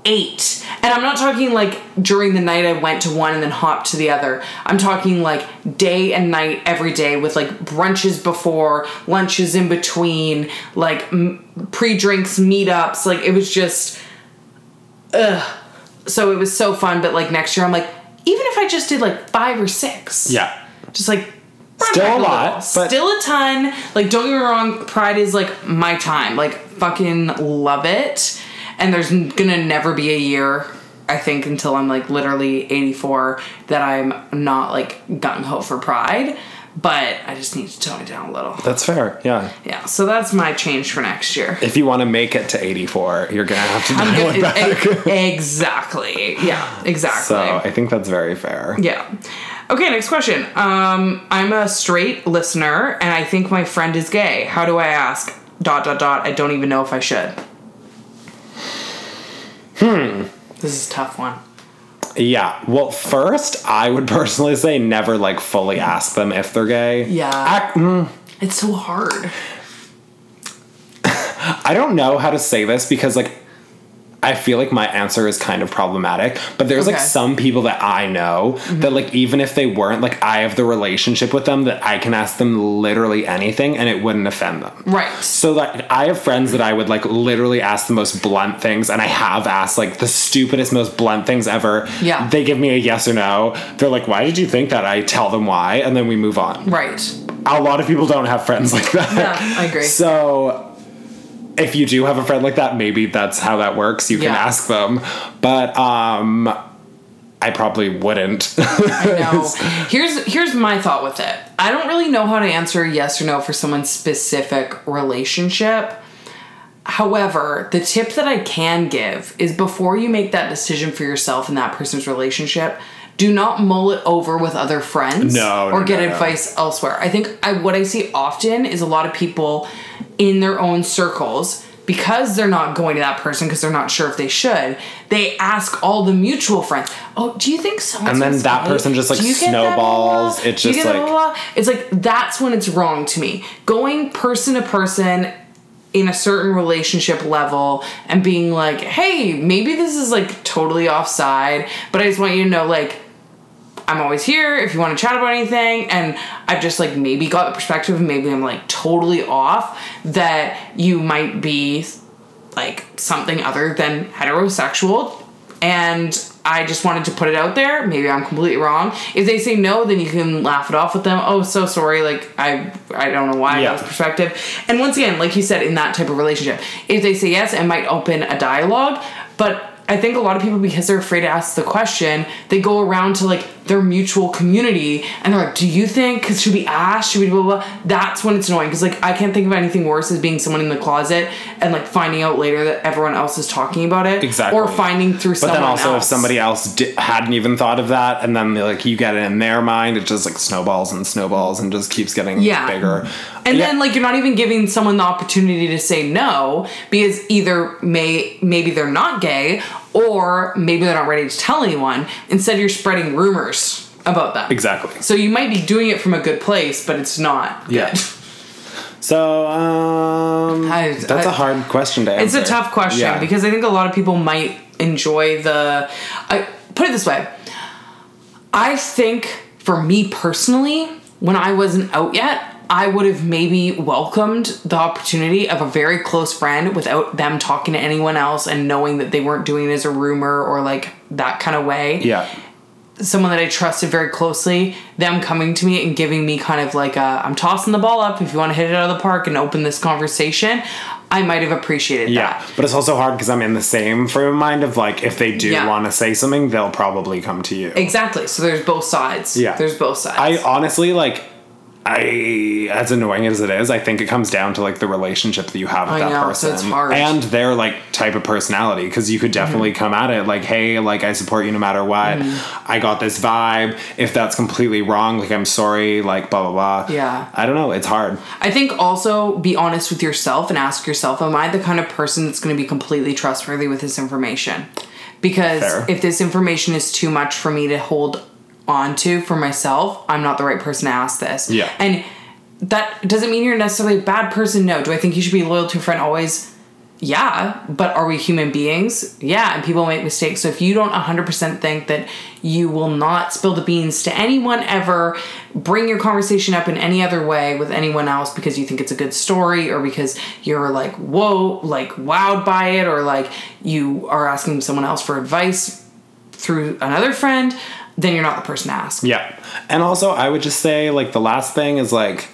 eight, and I'm not talking like during the night I went to one and then hopped to the other. I'm talking like day and night every day with like brunches before, lunches in between, like m- pre-drinks, meetups. Like it was just, ugh. So it was so fun. But like next year, I'm like, even if I just did like five or six, Yeah. just like Still a lot, but- still a ton. Like, don't get me wrong, Pride is like my time. Like, fucking love it. And there's gonna never be a year, I think, until I'm like literally 84 that I'm not like gung ho for Pride. But I just need to tone it down a little. That's fair. Yeah. Yeah, so that's my change for next year. If you want to make it to 84, you're going to have to dial it back. gonna, exactly. Yeah, exactly. So I think that's very fair. Yeah. Okay, next question. Um, I'm a straight listener and I think my friend is gay. How do I ask? Dot dot dot. I don't even know if I should. Hmm. This is a tough one. Yeah. Well, first, I would personally say never like fully ask them if they're gay. Yeah. Mm, It's so hard. I don't know how to say this because like I feel like my answer is kind of problematic, but there's like some people that I know mm-hmm. that like even if they weren't like I have the relationship with them that I can ask them literally anything and it wouldn't offend them. Right. So like I have friends that I would like literally ask the most blunt things and I have asked like the stupidest most blunt things ever. Yeah. They give me a yes or no. They're like, "Why did you think that?" I tell them why and then we move on. Right. A lot of people don't have friends like that. Yeah, I agree. So if you do have a friend like that, maybe that's how that works. You can Yeah. ask them. But um I probably wouldn't. I know. Here's here's my thought with it. I don't really know how to answer yes or no for someone's specific relationship. However, the tip that I can give is before you make that decision for yourself in that person's relationship, do not mull it over with other friends No, or no, get no. advice elsewhere. I think I what I see often is a lot of people in their own circles because they're not going to that person because they're not sure if they should, they ask all the mutual friends, "Oh, do you think so?" And then that person just, like, snowballs. It's just, like- it's like that's when it's wrong to me. Going person to person in a certain relationship level and being like, hey, maybe this is like totally offside, but I just want you to know, like, I'm always here if you want to chat about anything. And I've just like maybe got the perspective, maybe I'm like totally off, that you might be like something other than heterosexual. And I just wanted to put it out there. Maybe I'm completely wrong. If they say no, then you can laugh it off with them. Oh, so sorry. Like I, I don't know why I Yeah. got this perspective. And once again, like you said, in that type of relationship, if they say yes, it might open a dialogue. But I think a lot of people, because they're afraid to ask the question, they go around to like their mutual community and they're like, "Do you think? Cause should we ask? Should we blah blah?" blah? That's when it's annoying because like I can't think of anything worse as being someone in the closet and like finding out later that everyone else is talking about it, Exactly. or finding through But someone then also, else. if somebody else di- hadn't even thought of that, and then like you get it in their mind, it just like snowballs and snowballs and just keeps getting Yeah. bigger. And Yeah. then like you're not even giving someone the opportunity to say no because either may maybe they're not gay or maybe they're not ready to tell anyone. Instead you're spreading rumors about them. exactly. So you might be doing it from a good place, but it's not good. Yeah. So um, I- that's a I- hard question to answer. It's a tough question Yeah. because I think a lot of people might enjoy the. I put it this way. I think for me personally, when I wasn't out yet, I would have maybe welcomed the opportunity of a very close friend without them talking to anyone else and knowing that they weren't doing it as a rumor or like that kind of way yeah. someone that I trusted very closely, them coming to me and giving me kind of like a, I'm tossing the ball up if you want to hit it out of the park and open this conversation, I might have appreciated Yeah, that. but it's also hard because I'm in the same frame of mind of like if they do Yeah. want to say something, they'll probably come to you. Exactly. So there's both sides. Yeah. There's both sides. I honestly like I as annoying as it is, I think it comes down to like the relationship that you have with I that know, person it's hard. and their like type of personality because you could definitely Mm-hmm. come at it like hey like I support you no matter what. I got this vibe. If that's completely wrong, like I'm sorry, like blah blah blah. Yeah. I don't know, it's hard. I think also be honest with yourself and ask yourself, am I the kind of person that's going to be completely trustworthy with this information? Because Fair. if this information is too much for me to hold on to for myself, I'm not the right person to ask this. Yeah. And that doesn't mean you're necessarily a bad person. No. Do I think you should be loyal to a friend always? Yeah. But are we human beings? Yeah. And people make mistakes. So if you don't 100% think that you will not spill the beans to anyone ever, bring your conversation up in any other way with anyone else because you think it's a good story or because you're like, whoa, like wowed by it, or like you are asking someone else for advice through another friend, then you're not the person to ask. Yeah. And also, I would just say, like, the last thing is, like,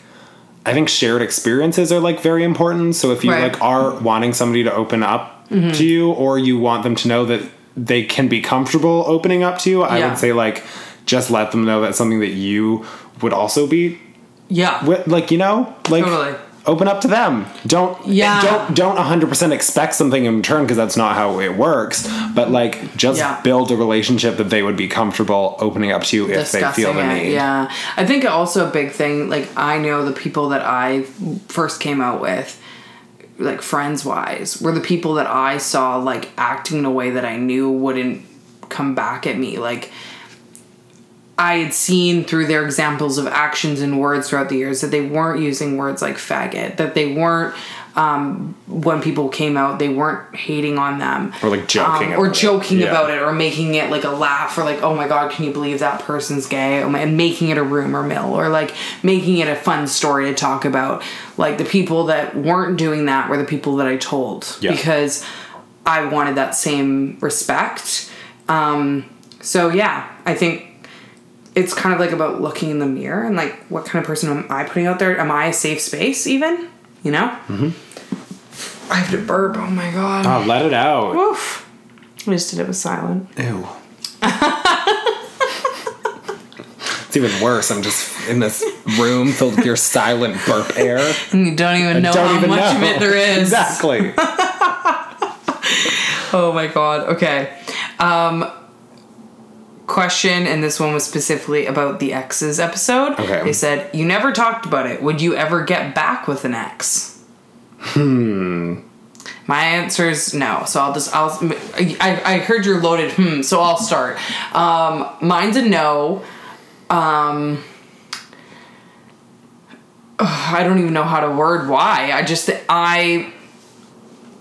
I think shared experiences are, like, very important. So if you, Right. like, are wanting somebody to open up Mm-hmm. to you or you want them to know that they can be comfortable opening up to you, I Yeah. would say, like, just let them know that's something that you would also be, Yeah. wi- like, you know? Like, Totally. Open up to them. Don't, Yeah. don't, don't 100% expect something in return because that's not how it works. But, like, just Yeah. build a relationship that they would be comfortable opening up to you if they feel the it, need. Yeah, I think also a big thing. Like I know the people that I first came out with, like friends wise, were the people that I saw like acting in a way that I knew wouldn't come back at me. Like I had seen through their examples of actions and words throughout the years that they weren't using words like faggot, that they weren't um, when people came out, they weren't hating on them Or, like, joking um, or about it. joking Yeah. about it or making it like a laugh or like oh my god can you believe that person's gay Oh my- and making it a rumor mill or like making it a fun story to talk about like the people that weren't doing that were the people that i told Yeah. because i wanted that same respect um, so yeah i think it's kind of like about looking in the mirror and like what kind of person am i putting out there am i a safe space even you know mm-hmm. i have to burp oh my god Oh, let it out. Oof. I just did it with silent. Ew. it's even worse. I'm just in this room filled with your silent burp air. And you don't even know Don't how even much know. of it there is. Exactly. Oh my god. Okay. Um question and this one was specifically about the exes episode. Okay. They said, "You never talked about it. Would you ever get back with an ex?" Hmm. My answer is no. So I'll just I'll I, I heard your loaded hmm, so I'll start. Um mine's a no. Um I don't even know how to word why. I just I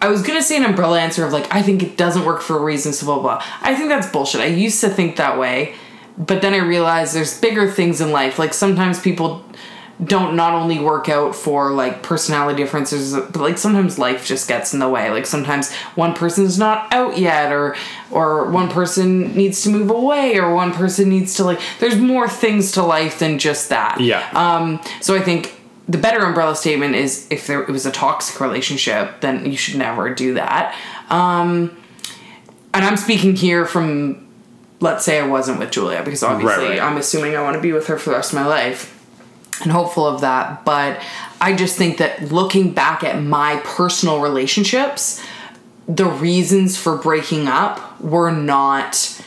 I was gonna say an umbrella answer of like I think it doesn't work for a reason, so blah blah. I think that's bullshit. I used to think that way, but then I realized there's bigger things in life. Like sometimes people don't not only work out for like personality differences, but like sometimes life just gets in the way. Like sometimes one person's not out yet, or or one person needs to move away, or one person needs to like. There's more things to life than just that. Yeah. Um. So I think the better umbrella statement is if there it was a toxic relationship, then you should never do that. Um, and I'm speaking here from, let's say I wasn't with Julia because obviously right. I'm assuming I want to be with her for the rest of my life and hopeful of that. But I just think that looking back at my personal relationships, the reasons for breaking up were not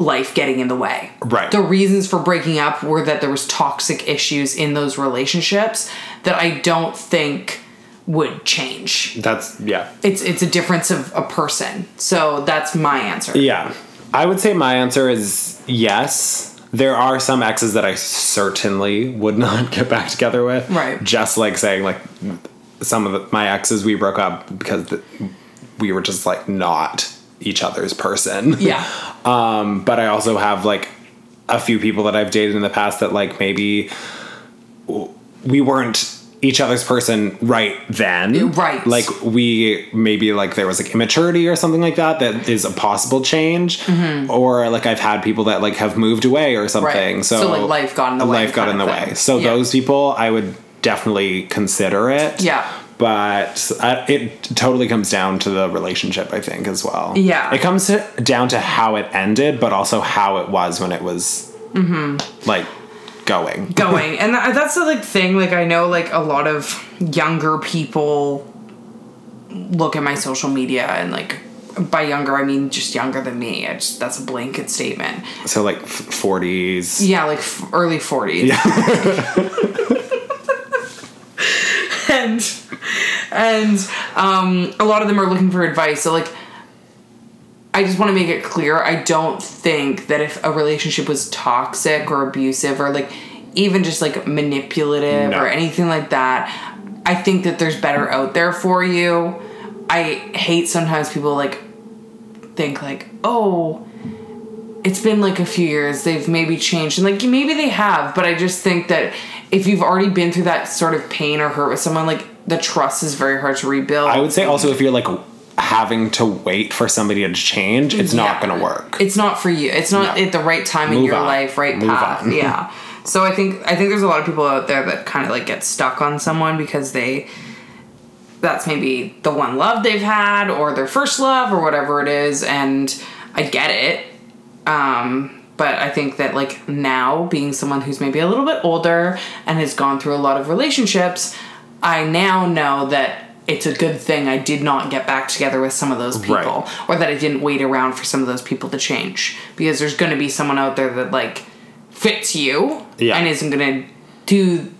life getting in the way. Right. The reasons for breaking up were that there was toxic issues in those relationships that I don't think would change. That's yeah. It's it's a difference of a person. So that's my answer. Yeah. I would say my answer is yes. There are some exes that I certainly would not get back together with. Right. Just like saying like some of the, my exes we broke up because the, we were just like not each other's person. Yeah. Um, but I also have like a few people that I've dated in the past that like maybe we weren't each other's person right then. Right. Like we maybe like there was like immaturity or something like that that is a possible change. Or like I've had people that like have moved away or something. Mm-hmm. Right. So, So, like, life got in the way Life got in the way. So Yeah. those people I would definitely consider it. Yeah. But I, it totally comes down to the relationship, I think, as well. Yeah. It comes to, down to how it ended, but also how it was when it was mm-hmm. like going. going and tha- that's the like thing like i know like a lot of younger people look at my social media and like by younger i mean just younger than me just that's a blanket statement So like forties. yeah like f- early 40s Yeah. and and um a lot of them are looking for advice so like I just want to make it clear I don't think that if a relationship was toxic or abusive or like even just like manipulative No. or anything like that, I think that there's better out there for you. I hate sometimes people like think like, "Oh, it's been like a few years, they've maybe changed." And like maybe they have, but I just think that if you've already been through that sort of pain or hurt with someone like the trust is very hard to rebuild. I would say also if you're like having to wait for somebody to change, it's not going to work. It's not for you. It's not No. at the right time in your on. life, right Move path. on. yeah. So I think I think there's a lot of people out there that kind of like get stuck on someone because they that's maybe the one love they've had or their first love or whatever it is and I get it. Um but I think that like now being someone who's maybe a little bit older and has gone through a lot of relationships, I now know that it's a good thing I did not get back together with some of those people Right. or that I didn't wait around for some of those people to change because there's going to be someone out there that like fits you Yeah. and isn't going to do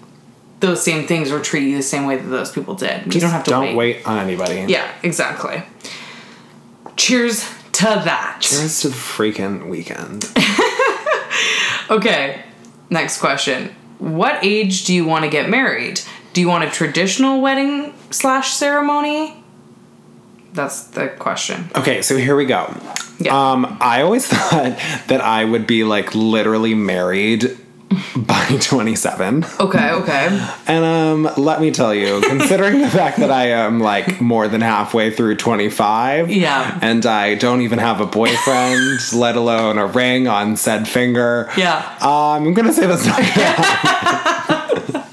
those same things or treat you the same way that those people did. you don't have to Don't wait. wait on anybody. Yeah, exactly. Cheers to that. Cheers to the freaking weekend. Okay, next question. What age do you want to get married? Do you want a traditional wedding slash ceremony? That's the question. Okay, so here we go. Yeah. Um, I always thought that I would be like literally married by 27. Okay, okay. And um, let me tell you, considering the fact that I am like more than halfway through 25, Yeah. and I don't even have a boyfriend, let alone a ring on said finger, Yeah. um, I'm gonna say that's not gonna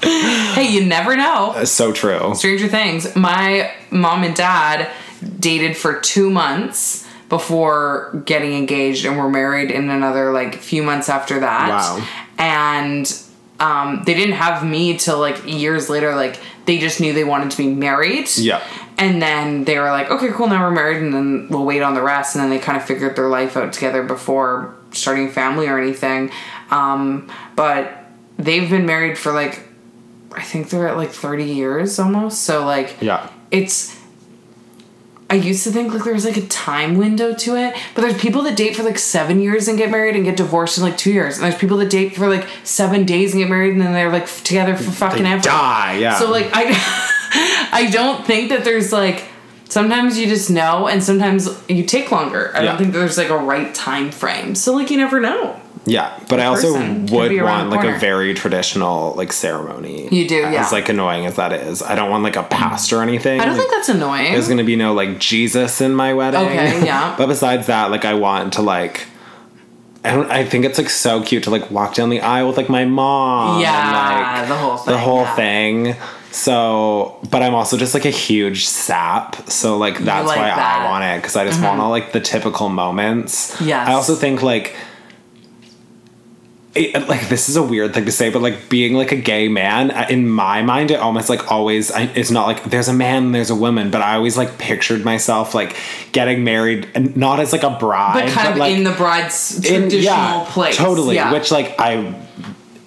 Hey, you never know. happen. so true. Stranger Things. My mom and dad dated for two months before getting engaged and were married in another like few months after that. Wow. And um, they didn't have me till like years later. Like they just knew they wanted to be married. Yeah. And then they were like, okay, cool, now we're married, and then we'll wait on the rest. And then they kind of figured their life out together before starting a family or anything. Um, but they've been married for like, I think they're at like 30 years almost. So, like, Yeah. it's I used to think like there was like a time window to it, but there's people that date for like seven years and get married and get divorced in like two years, and there's people that date for like seven days and get married and then they're like together for fucking They ever. die, yeah. So like I, I don't think that there's like sometimes you just know and sometimes you take longer. I Yeah. don't think there's like a right time frame. So like you never know. Yeah, but I also would want like a very traditional like ceremony. You do, yeah. As like annoying as that is, I don't want like a past or anything. I don't Like, think that's annoying. There's gonna be no like Jesus in my wedding. Okay, yeah. but besides that, like I want to like. I don't. I think it's like so cute to like walk down the aisle with like my mom. Yeah, and, like, the whole thing, The whole yeah. thing. So, but I'm also just like a huge sap. So like that's like why that. Mm-hmm. I want it because I just want all like the typical moments. Yes. I also think like it, like this is a weird thing to say, but like being like a gay man in my mind, it almost like always. I, it's not like there's a man, and there's a woman, but I always like pictured myself like getting married, and not as like a bride, but kind of like, in the bride's in- traditional place. totally. Yeah. Which like I.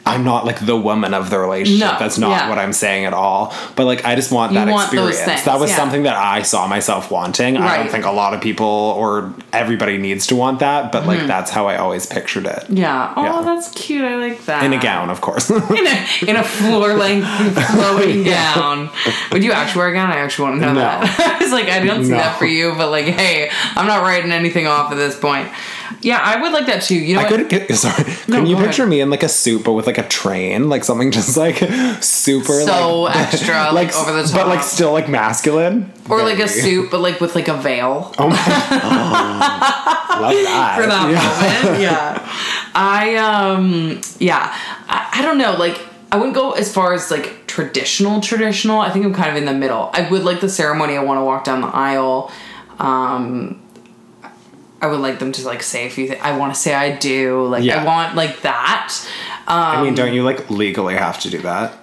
I'm not like the woman of the relationship. No, That's not yeah. what I'm saying at all. But like, I just want You that want experience. things, that was yeah. something that I saw myself wanting. I don't think a lot of people or everybody needs to want that, but Mm-hmm. like that's how I always pictured it. Yeah. Oh, Yeah. that's cute. I like that. In a gown, of course. in a, in a floor length flowing gown. Would you actually wear a gown? I actually want to know No. that. I was like, I don't see No. that for you, but like, hey, I'm not writing anything off at this point. Yeah, I would like that too. You know I what? could get sorry. No, Can you picture ahead. me in like a suit but with like a train, like something just like super So like extra, like, over the top, but like still like masculine, or like a suit, but like with like a veil Oh my, oh, love that for that Yeah. moment. Yeah. I um yeah. I, I don't know, like I wouldn't go as far as like traditional traditional. I think I'm kind of in the middle. I would like the ceremony. I want to walk down the aisle. Um I would like them to like say a few things. I want to say I do. Like Yeah. I want like that. I mean, um, don't you like legally have to do that?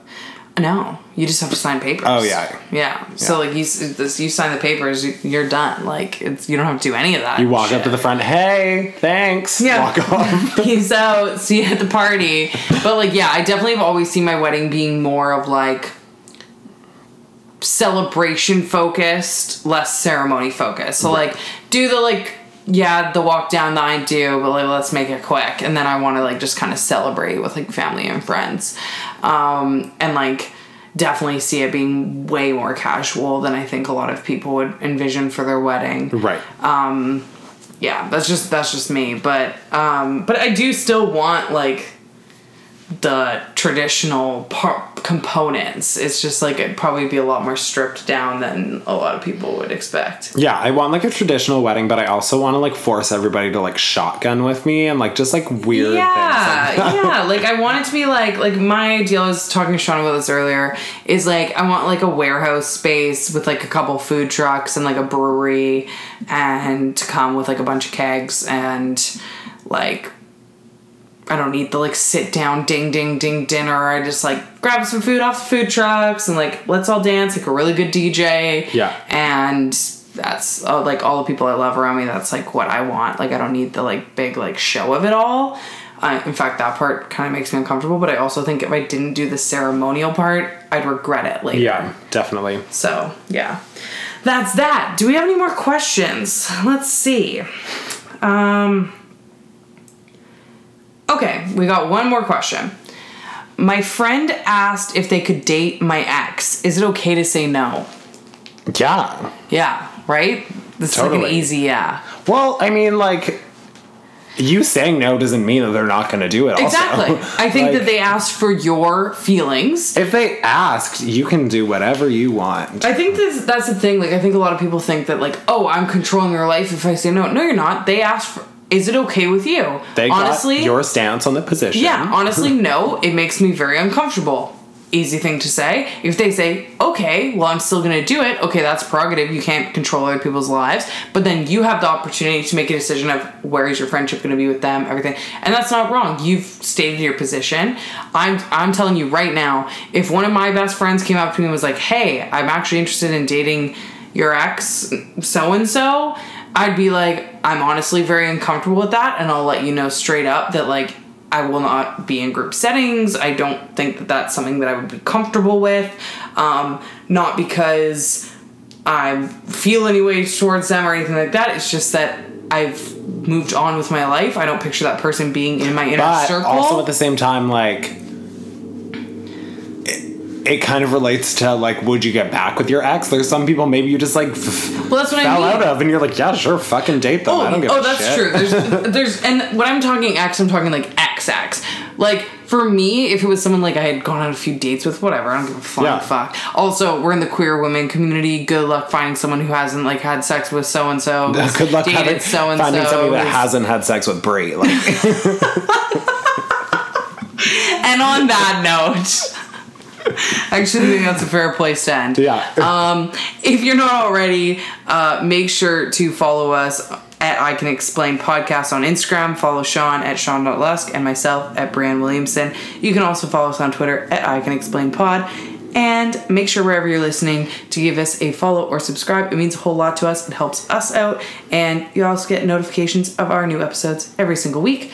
No, you just have to sign papers. Oh, yeah. yeah. So like you this, you sign the papers, you- you're done. Like it's you don't have to do any of that. You walk up to the front, hey, thanks. Yeah. Walk off. Peace out. See you at the party. But like, yeah, I definitely have always seen my wedding being more of like celebration focused, less ceremony focused. So like, do the like, yeah, the walk down the I do, but like, let's make it quick. And then I want to like just kind of celebrate with like family and friends, um, and like definitely see it being way more casual than I think a lot of people would envision for their wedding right. Um, yeah that's just that's just me but um but i do still want like the traditional par- components. It's just like it'd probably be a lot more stripped down than a lot of people would expect. Yeah, I want like a traditional wedding, but I also want to like force everybody to like shotgun with me and like just like weird yeah things. Like yeah. like i want it to be like like my ideal I was talking to sean about this earlier is like i want like a warehouse space with like a couple food trucks and like a brewery and to come with like a bunch of kegs and like I don't need the like sit down ding ding ding dinner. I just like grab some food off the food trucks and like let's all dance like a really good DJ. Yeah. And that's uh, like all the people I love around me. That's like what I want. Like I don't need the like big like show of it all. Uh, in fact, that part kind of makes me uncomfortable. But I also think if I didn't do the ceremonial part, I'd regret it later. yeah, definitely. So yeah, that's that. Do we have any more questions? Let's see. Um. Okay, we got one more question. my friend asked if they could date my ex. Is it okay to say no? Yeah. Yeah, right? This is like an Totally. easy yeah. Well, I mean, like, you saying no doesn't mean that they're not going to do it. Also. Exactly. I think Like, that they asked for your feelings. If they asked, you can do whatever you want. I think this, that's the thing. Like, I think a lot of people think that, like, oh, I'm controlling their life if I say no. No, you're not. They asked for, is it okay with you? They honestly, got your stance on the position. yeah, honestly, no. It makes me very uncomfortable. Easy thing to say. If they say, okay, well, I'm still gonna do it, okay, that's prerogative. You can't control other people's lives. But then you have the opportunity to make a decision of where is your friendship gonna be with them, everything. And that's not wrong. You've stated your position. I'm I'm telling you right now, if one of my best friends came up to me and was like, hey, I'm actually interested in dating your ex so and so, I'd be like, I'm honestly very uncomfortable with that, and I'll let you know straight up that like I will not be in group settings. I don't think that that's something that I would be comfortable with. Um, not because I feel any way towards them or anything like that. It's just that I've moved on with my life. I don't picture that person being in my inner But circle. also at the same time, like, it, kind of relates to, like, would you get back with your ex? There's some people maybe you just, like, well, that's what fell I mean. out of, and you're like, yeah, sure, fucking date them. Oh, I don't give oh, a that's shit. true. There's, there's, and when I'm talking ex, I'm talking like ex ex. Like for me, if it was someone like I had gone on a few dates with, whatever, I don't give a flying Yeah. fuck. Also, we're in the queer women community. Good luck finding someone who hasn't like had sex with so and so. Good luck having, so and finding somebody that hasn't had sex with Brie. Like, And on that note. I actually think that's a fair place to end. Yeah. Um, if you're not already, uh, make sure to follow us at I Can Explain Podcast on Instagram. Follow Sean at Sean.Lusk and myself at Brian Williamson. You can also follow us on Twitter at I Can Explain Pod. And make sure wherever you're listening to give us a follow or subscribe. It means a whole lot to us. It helps us out. And you also get notifications of our new episodes every single week.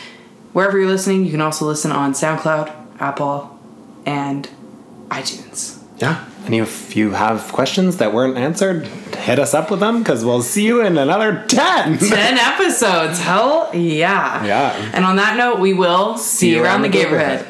Wherever you're listening, you can also listen on SoundCloud, Apple, and iTunes. yeah. And if you have questions that weren't answered, hit us up with them because we'll see you in another 10. 10 episodes. Hell yeah. Yeah. And on that note, we will see, you around, the neighborhood.